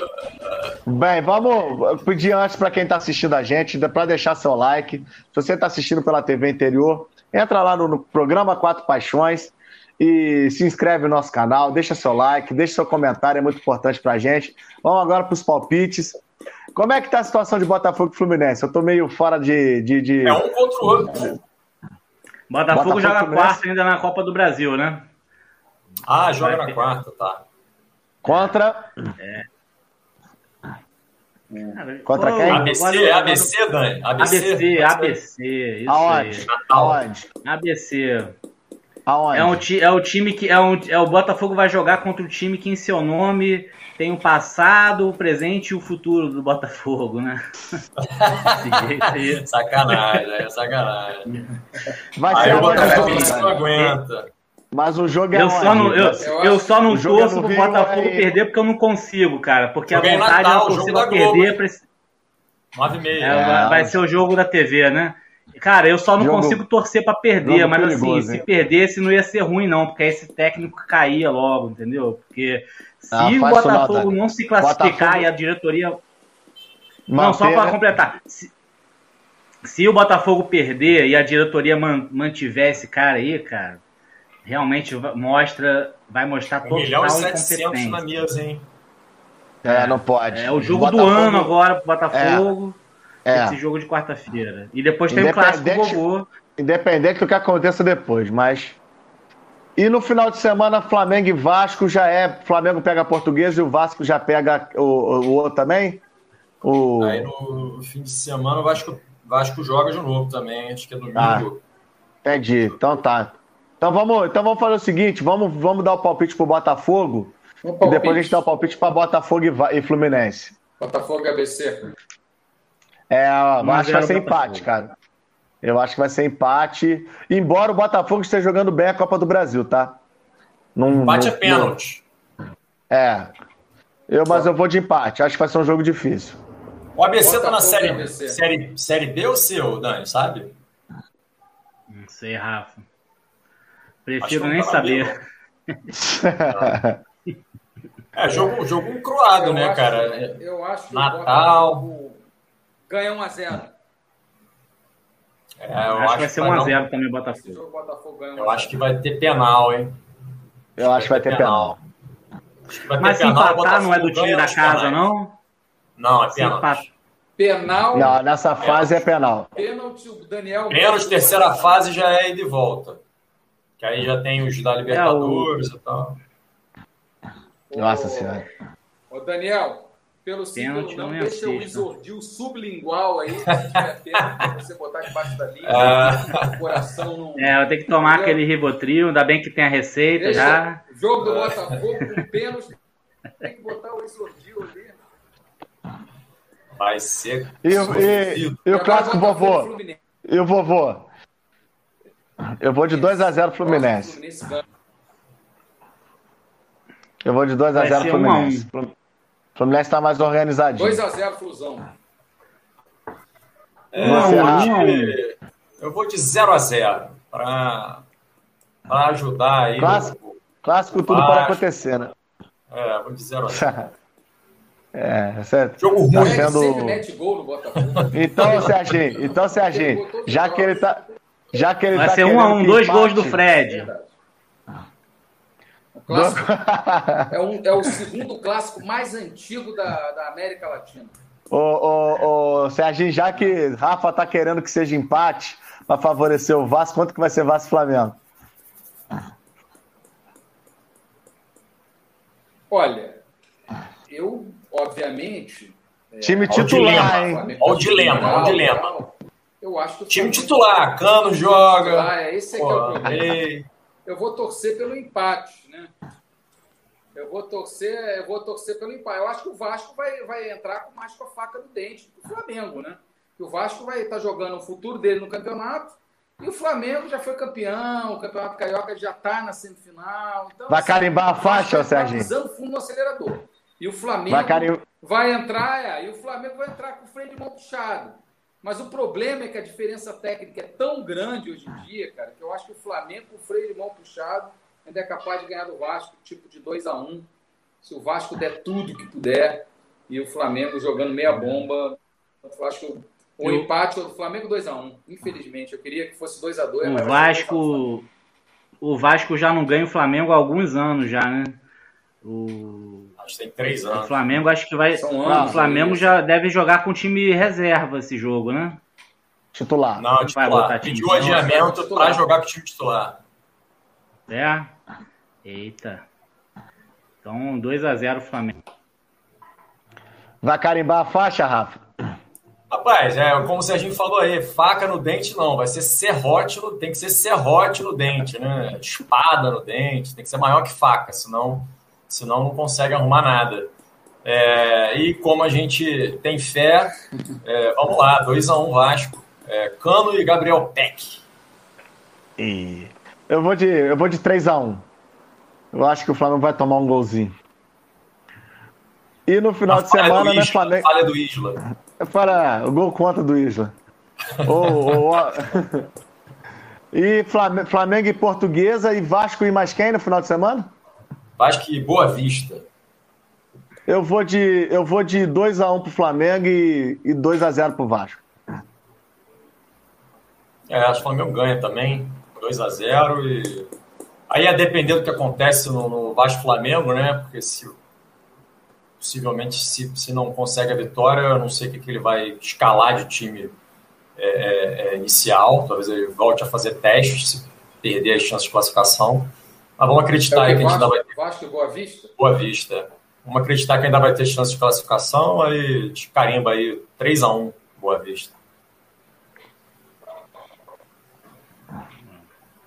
[SPEAKER 1] Bem, vamos pedir antes para quem está assistindo a gente, para deixar seu like. Se você está assistindo pela TV interior, entra lá no, no programa Quatro Paixões e se inscreve no nosso canal, deixa seu like, deixa seu comentário, é muito importante para a gente. Vamos agora para os palpites. Como é que tá a situação de Botafogo e Fluminense? Eu tô meio fora de. de, de-
[SPEAKER 4] É um contra o outro.
[SPEAKER 2] Botafogo,
[SPEAKER 1] Botafogo
[SPEAKER 2] joga quarto ainda na Copa do Brasil, né?
[SPEAKER 4] Ah, joga
[SPEAKER 2] Vai
[SPEAKER 4] na
[SPEAKER 2] ter.
[SPEAKER 4] quarta, tá.
[SPEAKER 1] Contra.
[SPEAKER 2] Cara,
[SPEAKER 1] Contra
[SPEAKER 2] pô,
[SPEAKER 1] quem?
[SPEAKER 4] ABC,
[SPEAKER 2] agora-
[SPEAKER 4] ABC, Dani. ABC.
[SPEAKER 2] ABC, ABC, isso
[SPEAKER 1] Aonde?
[SPEAKER 2] aí.
[SPEAKER 1] Aonde?
[SPEAKER 2] ABC.
[SPEAKER 1] Aonde?
[SPEAKER 2] É, um, ti- é o time que. É, um, é o Botafogo vai jogar contra o time que em seu nome tem o passado, o presente e o futuro do Botafogo, né? Desse jeito aí.
[SPEAKER 4] Sacanagem, é sacanagem.
[SPEAKER 1] Vai
[SPEAKER 4] Aí
[SPEAKER 1] ser
[SPEAKER 4] o
[SPEAKER 1] aonde o
[SPEAKER 4] Botafogo não aguenta.
[SPEAKER 1] Mas o jogo é
[SPEAKER 2] Eu só não, eu, eu só não
[SPEAKER 1] é
[SPEAKER 2] torço
[SPEAKER 1] no
[SPEAKER 2] pro Botafogo
[SPEAKER 1] aí.
[SPEAKER 2] perder porque eu não consigo, cara. Porque a
[SPEAKER 4] Jogo é
[SPEAKER 2] vontade
[SPEAKER 4] Natal,
[SPEAKER 2] é
[SPEAKER 4] da Globo.
[SPEAKER 2] perder. pra esse-
[SPEAKER 4] Nove e meia.
[SPEAKER 2] É,
[SPEAKER 1] É.
[SPEAKER 2] vai ser o jogo da TV, né? Cara, eu só não
[SPEAKER 1] Jogo-
[SPEAKER 2] consigo torcer pra perder, mas
[SPEAKER 1] perigoso,
[SPEAKER 2] assim, se
[SPEAKER 1] hein?
[SPEAKER 2] perdesse não ia ser ruim, não, porque aí esse técnico caía logo, entendeu? Porque se
[SPEAKER 1] Ah,
[SPEAKER 2] o
[SPEAKER 1] não,
[SPEAKER 2] Botafogo
[SPEAKER 1] Dani.
[SPEAKER 2] não se classificar
[SPEAKER 1] Botafogo-
[SPEAKER 2] e a diretoria. Não, só para
[SPEAKER 1] né?
[SPEAKER 2] completar. Se, se o Botafogo perder e a diretoria man- mantiver esse cara aí, cara, realmente mostra, vai mostrar
[SPEAKER 4] Um
[SPEAKER 2] total
[SPEAKER 4] milhão e setecentos
[SPEAKER 2] incompetência.
[SPEAKER 4] na mesa, hein?
[SPEAKER 1] É, não pode.
[SPEAKER 2] É o jogo do
[SPEAKER 1] Botafogo-
[SPEAKER 2] ano agora pro Botafogo.
[SPEAKER 1] É.
[SPEAKER 2] Esse jogo de quarta-feira. E depois tem o clássico vovô.
[SPEAKER 1] Independente do que aconteça depois, mas. E no final de semana, Flamengo e Vasco já é. Flamengo pega Português e o Vasco já pega o, o outro também? O...
[SPEAKER 4] Aí no fim de semana o Vasco, Vasco joga de novo também, acho que é domingo.
[SPEAKER 1] Ah. Entendi. Então tá. Então vamos, então vamos fazer o seguinte: vamos, vamos dar o palpite pro Botafogo
[SPEAKER 3] Um
[SPEAKER 1] e
[SPEAKER 3] palpite.
[SPEAKER 1] depois a gente dá o palpite para Botafogo e, e Fluminense.
[SPEAKER 3] Botafogo e ABC.
[SPEAKER 1] É, eu
[SPEAKER 2] Um
[SPEAKER 1] acho que vai ser empate, cara. Eu acho que vai ser empate. Embora o Botafogo esteja jogando bem a Copa do Brasil, tá? Não,
[SPEAKER 4] Empate é
[SPEAKER 1] não-
[SPEAKER 4] pênalti.
[SPEAKER 1] É. Eu, mas eu vou de empate. Acho que vai ser um jogo difícil.
[SPEAKER 4] O ABC tá na
[SPEAKER 3] Botafogo
[SPEAKER 4] série, série, série B ou C, ô, Dani, sabe?
[SPEAKER 2] Não sei, Rafa. Prefiro nem
[SPEAKER 4] B,
[SPEAKER 2] saber.
[SPEAKER 4] É, jogo, jogo cruado,
[SPEAKER 3] Eu
[SPEAKER 4] né,
[SPEAKER 3] acho-
[SPEAKER 4] cara?
[SPEAKER 3] Eu acho
[SPEAKER 4] Natal.
[SPEAKER 3] O ganha 1x0.
[SPEAKER 4] É, eu
[SPEAKER 2] acho que vai ser
[SPEAKER 4] vai dar um-
[SPEAKER 2] 1x0 também o Botafogo.
[SPEAKER 3] o Botafogo ganha 1x0.
[SPEAKER 4] Eu acho que vai ter penal, hein?
[SPEAKER 1] Eu acho que vai ter penal.
[SPEAKER 4] Acho que vai ter
[SPEAKER 2] Mas se
[SPEAKER 4] penal, o
[SPEAKER 2] empatar não é do time da casa, não?
[SPEAKER 4] Não, é
[SPEAKER 2] Se empatar.
[SPEAKER 3] Penal,
[SPEAKER 1] Não, nessa fase é penal.
[SPEAKER 3] pênalti, o Daniel.
[SPEAKER 4] Pênalti, terceira fase já é ida e volta. Que aí já tem os da Libertadores e tal.
[SPEAKER 1] Nossa Senhora.
[SPEAKER 3] Ô, Daniel, pelo
[SPEAKER 2] Pênalti
[SPEAKER 3] símbolo, não
[SPEAKER 2] não
[SPEAKER 3] deixa o isordil sublingual aí, se tiver pênalti, pra você botar debaixo da linha,
[SPEAKER 4] É.
[SPEAKER 3] o coração não...
[SPEAKER 2] É, eu tenho que tomar aquele Rivotril, ainda bem que tem a receita
[SPEAKER 3] Deixa
[SPEAKER 2] já.
[SPEAKER 3] jogo do Botafogo com pênalti, tem que botar o isordil ali.
[SPEAKER 4] Vai ser.
[SPEAKER 1] E, o- e- e o clássico vovô?
[SPEAKER 3] Fluminense.
[SPEAKER 1] E o vovô? Eu vou de 2x0 Fluminense.
[SPEAKER 3] Fluminense.
[SPEAKER 1] Eu vou de 2x0
[SPEAKER 2] Vai ser um a
[SPEAKER 1] Fluminense. Fluminense tá mais organizadinho.
[SPEAKER 3] 2x0 Flusão.
[SPEAKER 4] É, acha? Eu vou de 0 a 0 para ajudar aí.
[SPEAKER 1] Clássico, clássico tudo pode acontecer, né?
[SPEAKER 4] É, vou de 0 a 0
[SPEAKER 1] É, certo.
[SPEAKER 4] Jogo tá ruim.
[SPEAKER 1] Sendo... Então, Serginho, então, Serginho, já que ele tá. Já que ele
[SPEAKER 2] Vai
[SPEAKER 1] tá
[SPEAKER 2] ser um a um, dois gols do Fred.
[SPEAKER 3] O clássico é, um, é, o segundo clássico mais antigo da, da América Latina.
[SPEAKER 1] Ô, ô, ô, Serginho, já que Rafa tá querendo que seja empate para favorecer o Vasco, quanto que vai ser Vasco Flamengo?
[SPEAKER 3] Olha, eu, obviamente.
[SPEAKER 1] É, Time titular, hein?
[SPEAKER 4] Olha o dilema, olha o dilema.
[SPEAKER 3] Eu acho que
[SPEAKER 4] Time titular, Cano joga.
[SPEAKER 3] Ah, esse é que é o problema. Eu vou torcer pelo empate, né? Eu vou torcer, eu vou torcer pelo empate. Eu acho que o Vasco vai, vai entrar com mais com a faca no dente do Flamengo, né? Que o Vasco vai estar jogando o futuro dele no campeonato. E o Flamengo já foi campeão, o Campeonato Carioca já está na semifinal. Então,
[SPEAKER 1] vai assim, carimbar a faixa, tá Sérgio?
[SPEAKER 3] Pisando fundo no acelerador. E o Flamengo vai, carim... vai entrar, é, e o Flamengo vai entrar com o freio de mão puxado. Mas o problema é que a diferença técnica é tão grande hoje em dia, cara, que eu acho que o Flamengo, com o freio de mão puxado, ainda é capaz de ganhar do Vasco, tipo de 2 a 1 um, Se o Vasco der tudo que puder, e o Flamengo jogando meia bomba, eu acho que o empate do Flamengo 2 a 1 um. Infelizmente, eu queria que fosse 2 a 2
[SPEAKER 2] O Vasco. O Vasco já não ganha o Flamengo há alguns anos já, né?
[SPEAKER 4] O... Acho que tem três anos.
[SPEAKER 2] O Flamengo acho que vai. Anos, o Flamengo né? já deve jogar com time reserva esse jogo, né?
[SPEAKER 1] Titular.
[SPEAKER 4] Não, titular. Pediu adiamento para jogar com o time titular.
[SPEAKER 2] É? Eita. Então, 2 a 0 Flamengo.
[SPEAKER 1] Vai carimbar a faixa, Rafa?
[SPEAKER 4] Rapaz, é como se a gente falou aí, faca no dente não, vai ser serrote, no, tem que ser serrote no dente, né? Espada no dente, tem que ser maior que faca, senão senão não consegue arrumar nada. É, e como a gente tem fé, é, vamos lá, 2x1 um Vasco. É, Cano e Gabriel Peck.
[SPEAKER 1] E eu vou de, eu vou de 3x1. Eu acho que o Flamengo vai tomar um golzinho. E no final de semana, né, Flamengo.
[SPEAKER 4] Falha do Isla.
[SPEAKER 1] É para o gol contra do Isla. ou, ou, e Flamengo e Portuguesa e Vasco e mais quem no final de semana?
[SPEAKER 4] Vasco e Boa Vista.
[SPEAKER 1] Eu vou de, eu vou de 2x1 pro Flamengo e, e 2x0 pro Vasco.
[SPEAKER 4] É, acho que o Flamengo ganha também. 2x0 e. Aí é depender do que acontece no, no Vasco Flamengo, né? Porque se possivelmente se, se não consegue a vitória, eu não sei o que, que ele vai escalar de time é, é, é inicial. Talvez ele volte a fazer testes, se perder as chances de classificação. Mas vamos acreditar é que, que a gente ainda vai ter.
[SPEAKER 3] Vasco e Boa Vista?
[SPEAKER 4] Boa Vista. Vamos acreditar que ainda vai ter chance de classificação, aí de carimba aí 3x1 Boa Vista.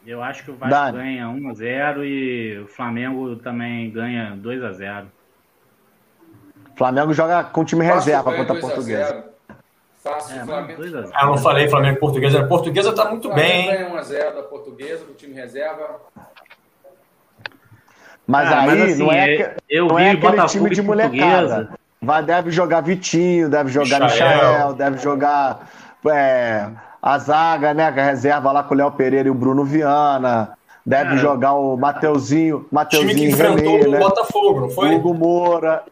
[SPEAKER 2] Eu acho que o Vasco Dá. ganha 1x0 e o Flamengo também ganha 2x0.
[SPEAKER 1] Flamengo joga com time reserva contra a Portuguesa.
[SPEAKER 3] Fácil, é, Flamengo.
[SPEAKER 4] Ah, eu não falei Flamengo Portuguesa. A Portuguesa tá muito bem.
[SPEAKER 3] Ganha 1x0 da Portuguesa, com time reserva.
[SPEAKER 1] Mas ah, aí mas assim, não é, eu não é aquele Botafogo time de molecada. Vai, deve jogar Vitinho, deve jogar Michael, Michael deve jogar é, a zaga, né? A reserva lá com o Léo Pereira e o Bruno Viana. Deve é. jogar o Mateuzinho, Mateuzinho time que
[SPEAKER 4] enfrentou René, o né? Botafogo, não foi?
[SPEAKER 1] Hugo Moura.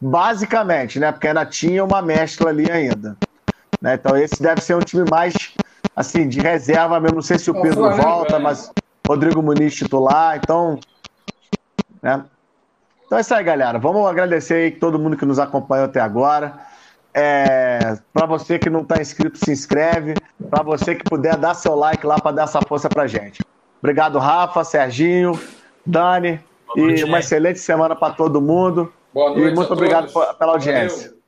[SPEAKER 1] Basicamente, né? Porque ainda tinha uma mescla ali ainda. Né? Então esse deve ser um time mais assim, de reserva mesmo. Não sei se o Pedro volta, mas Rodrigo Muniz titular, então. Né? Então é isso aí, galera. Vamos agradecer aí todo mundo que nos acompanhou até agora. É, para você que não está inscrito, se inscreve. Para você que puder, dá seu like lá para dar essa força para gente. Obrigado, Rafa, Serginho, Dani. Boa e noite, uma excelente semana para todo mundo.
[SPEAKER 3] Boa noite.
[SPEAKER 1] E muito obrigado pela audiência. Valeu.